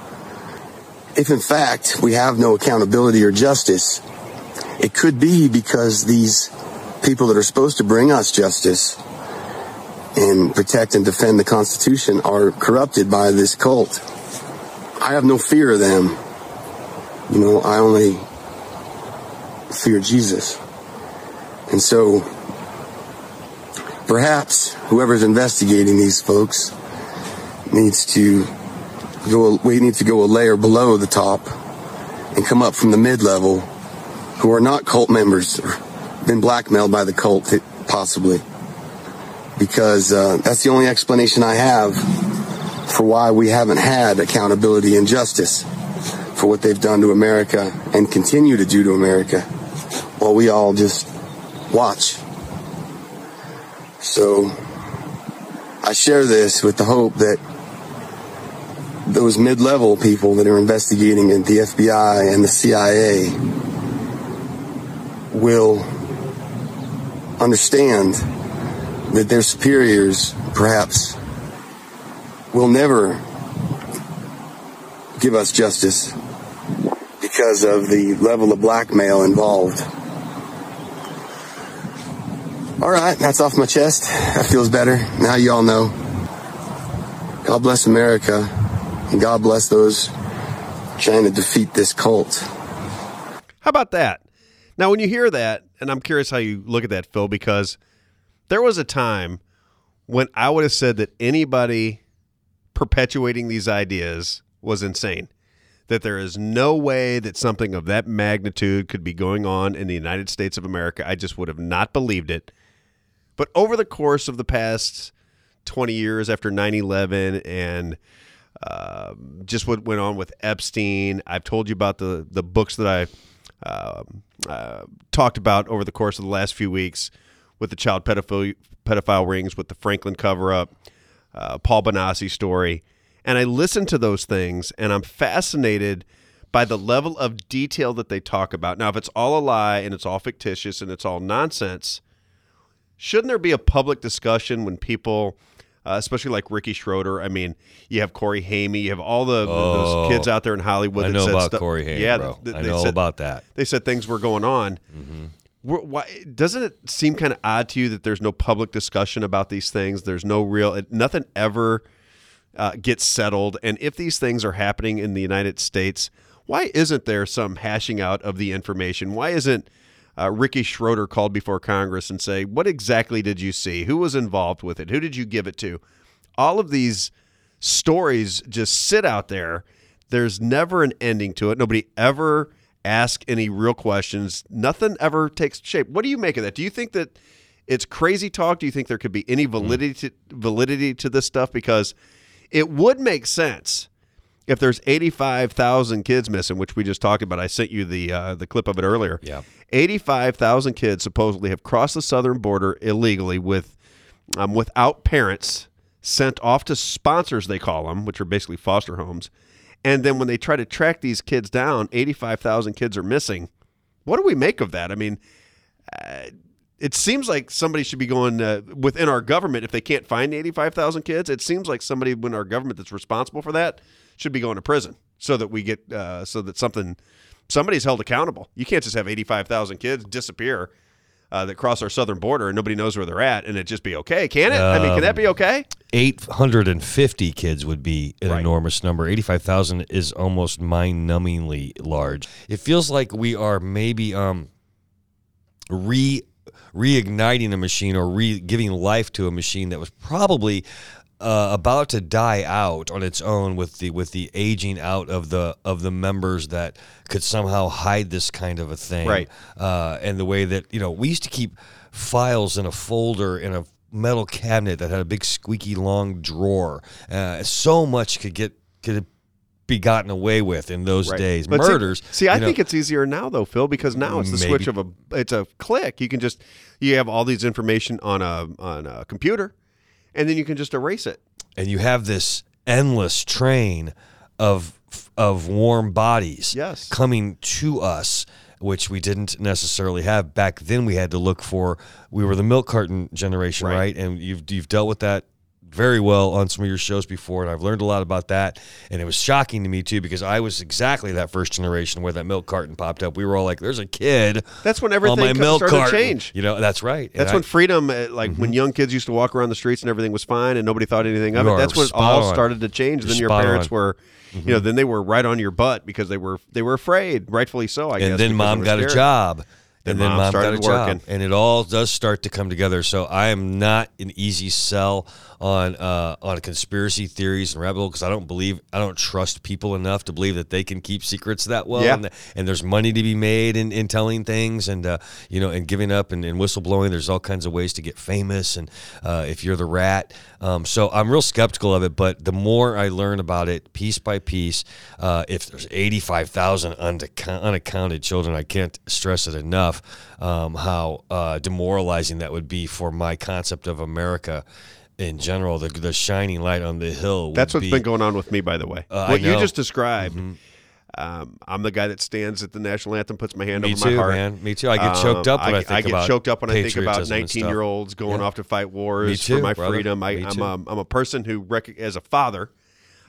If in fact we have no accountability or justice, it could be because these people that are supposed to bring us justice and protect and defend the Constitution are corrupted by this cult. I have no fear of them. You know, I only fear Jesus. And so perhaps whoever's investigating these folks needs to go we need to go a layer below the top and come up from the mid-level who are not cult members or been blackmailed by the cult possibly because uh, that's the only explanation I have for why we haven't had accountability and justice for what they've done to America and continue to do to America while we all just watch. So I share this with the hope that those mid level people that are investigating at the FBI and the CIA will understand that their superiors perhaps will never give us justice because of the level of blackmail involved. All right, that's off my chest. That feels better. Now you all know. God bless America, and God bless those trying to defeat this cult. How about that? Now, when you hear that, and I'm curious how you look at that, Phil, because there was a time when I would have said that anybody perpetuating these ideas was insane. That there is no way that something of that magnitude could be going on in the United States of America. I just would have not believed it. But over the course of the past 20 years after 9 11 and uh, just what went on with Epstein, I've told you about the, the books that I uh, uh, talked about over the course of the last few weeks with the child pedophile, pedophile rings, with the Franklin cover up, uh, Paul Bonacci story. And I listen to those things and I'm fascinated by the level of detail that they talk about. Now, if it's all a lie and it's all fictitious and it's all nonsense, shouldn't there be a public discussion when people, uh, especially like Ricky Schroder? I mean, you have Corey Hamey, you have all the, Oh, those kids out there in Hollywood. I that know said about stuff- Corey Haim, yeah, bro. th- I they know said- about that. They said things were going on. Wh- Why doesn't it seem kind of odd to you that there's no public discussion about these things? There's no real, it, nothing ever uh, gets settled. And if these things are happening in the United States, why isn't there some hashing out of the information? Why isn't uh, Ricky Schroder called before Congress and say, what exactly did you see? Who was involved with it? Who did you give it to? All of these stories just sit out there. There's never an ending to it. Nobody ever asks any real questions. Nothing ever takes shape. What do you make of that? Do you think that it's crazy talk? Do you think there could be any validity to, validity to this stuff? Because it would make sense if there's 85,000 kids missing, which we just talked about. I sent you the uh, the clip of it earlier. Yeah. 85,000 kids supposedly have crossed the southern border illegally with um, without parents sent off to sponsors they call them, which are basically foster homes. And then when they try to track these kids down, 85,000 kids are missing. What do we make of that? I mean, uh, it seems like somebody should be going uh, within our government if they can't find 85,000 kids. It seems like somebody within our government that's responsible for that should be going to prison so that we get uh, so that something somebody's held accountable. You can't just have 85,000 kids disappear uh, that cross our southern border and nobody knows where they're at and it just be okay. Can it? I mean, can that be okay? 850 kids would be an enormous number. 85,000 is almost mind-numbingly large. It feels like we are maybe um re reigniting a machine or re giving life to a machine that was probably uh, about to die out on its own with the with the aging out of the of the members that could somehow hide this kind of a thing, Right. Uh, and the way that you know we used to keep files in a folder in a metal cabinet that had a big squeaky long drawer. Uh, so much could get could be gotten away with in those Right. days. But see- Murders. See, I know, think it's easier now though, Phil, because now it's the Maybe. switch of a it's a click. You can just you have all these information on a on a computer, and then you can just erase it. and you have this endless train of of warm bodies Yes. coming to us which we didn't necessarily have back then we had to look for we were the milk carton generation right, and you've you've dealt with that very well on some of your shows before and I've learned a lot about that and it was shocking to me too because I was exactly that first generation where that milk carton popped up we were all like there's a kid That's when on everything milk started to carton change. you know that's right And That's I- when freedom, uh, like when young kids used to walk around the streets and everything was fine and nobody thought anything of You it. That's when it all on. started to change. You're then your parents on. were, you know, then they were right on your butt because they were they were afraid, rightfully so. I guess. and then mom got a job. Then and then mom mom, got a started job, working. and it all does start to come together. So I am not an easy sell on uh, on conspiracy theories and rabbit hole because I don't believe I don't trust people enough to believe that they can keep secrets that well. Yeah. And, and there's money to be made in, in telling things and uh, you know and giving up and, and whistleblowing. There's all kinds of ways to get famous and uh, if you're the rat. Um, so I'm real skeptical of it. But the more I learn about it, piece by piece, uh, if there's 85,000 unaccount- unaccounted children, I can't stress it enough um, how uh, demoralizing that would be for my concept of America in general. The, the shining light on the hill. That's what's be- been going on with me, by the way. Uh, what you just described. Mhm. Um, I'm the guy that stands at the national anthem, puts my hand Me over too, my heart. Um, man. Me too. I get choked up when I I, think get about choked up when I think about 19 year olds going Yeah. off to fight wars too, for my brother. freedom. I, I'm a, I'm a person who, rec- as a father,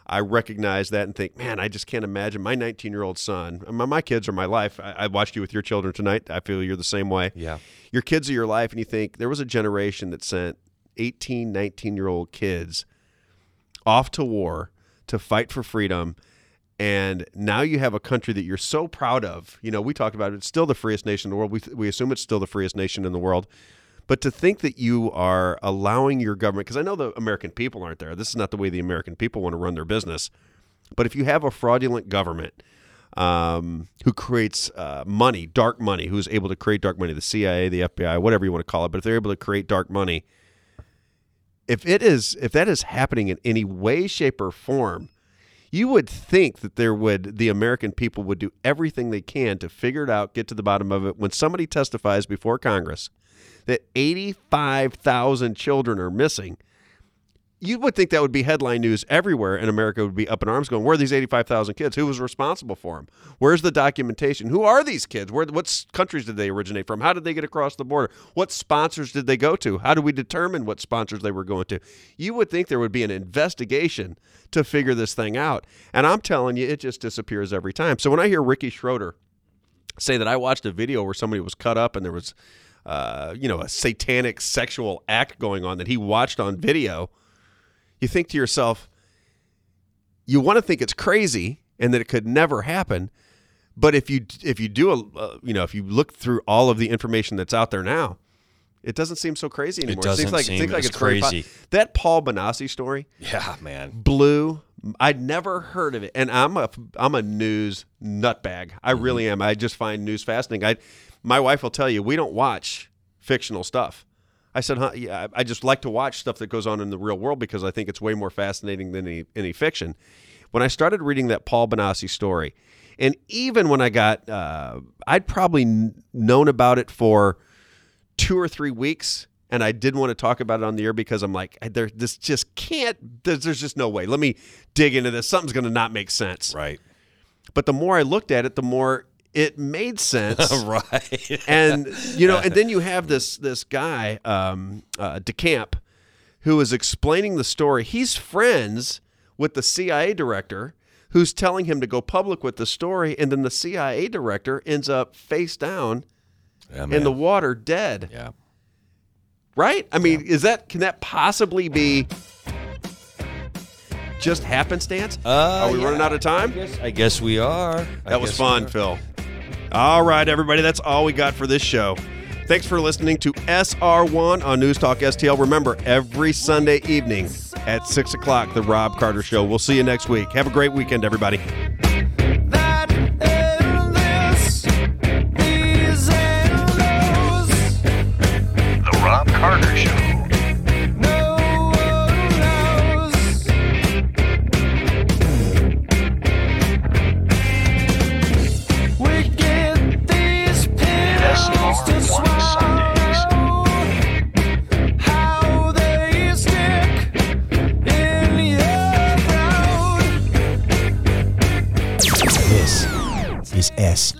I recognize that and think, man, I just can't imagine my 19 year old son. My, my kids are my life. I, I watched you with your children tonight. I feel you're the same way. Yeah. Your kids are your life, and you think there was a generation that sent 18, 19 year old kids off to war to fight for freedom. And now you have a country that you're so proud of. You know, we talked about it. It's still the freest nation in the world. We, we assume it's still the freest nation in the world. But to think that you are allowing your government, because I know the American people aren't there. This is not the way the American people want to run their business. But if you have a fraudulent government um, who creates uh, money, dark money, who's able to create dark money, the CIA, the FBI, whatever you want to call it, but if they're able to create dark money, if it is, if that is happening in any way, shape, or form, you would think that there would the American people would do everything they can to figure it out, get to the bottom of it. When somebody testifies before Congress that 85,000 children are missing, you would think that would be headline news everywhere, and America would be up in arms, going, "Where are these 85,000 kids? Who was responsible for them? Where's the documentation? Who are these kids? Where, what countries did they originate from? How did they get across the border? What sponsors did they go to? How do we determine what sponsors they were going to?" You would think there would be an investigation to figure this thing out, and I'm telling you, it just disappears every time. So when I hear Ricky Schroder say that I watched a video where somebody was cut up and there was, uh, you know, a satanic sexual act going on that he watched on video, you think to yourself, you want to think it's crazy and that it could never happen. But if you if you do a uh, you know if you look through all of the information that's out there now, it doesn't seem so crazy anymore. It doesn't seems like seem it seems like it's crazy. that Paul Bonacci story Yeah, man. blew. I'd never heard of it, and I'm a I'm a news nutbag. I Mm-hmm. really am. I just find news fascinating. I, my wife will tell you we don't watch fictional stuff. I said, huh, yeah, I just like to watch stuff that goes on in the real world because I think it's way more fascinating than any any fiction. When I started reading that Paul Bonacci story, and even when I got, uh, I'd probably kn- known about it for two or three weeks and I didn't want to talk about it on the air because I'm like, there, this just can't, there's, there's just no way. Let me dig into this. Something's going to not make sense. Right. But the more I looked at it, the more it made sense. right. and you know, and then you have this this guy, um, uh, DeCamp, who is explaining the story. He's friends with the CIA director who's telling him to go public with the story, and then the CIA director ends up face down Yeah, in the water, dead. Yeah. Right? I mean, is that can that possibly be just happenstance? Uh, Are we yeah. running out of time? I guess we are. I That was fun. Phil. All right, everybody, that's all we got for this show. Thanks for listening to SR1 on News Talk STL. Remember, every Sunday evening at 6 o'clock, The Robb Carter Show. We'll see you next week. Have a great weekend, everybody. S.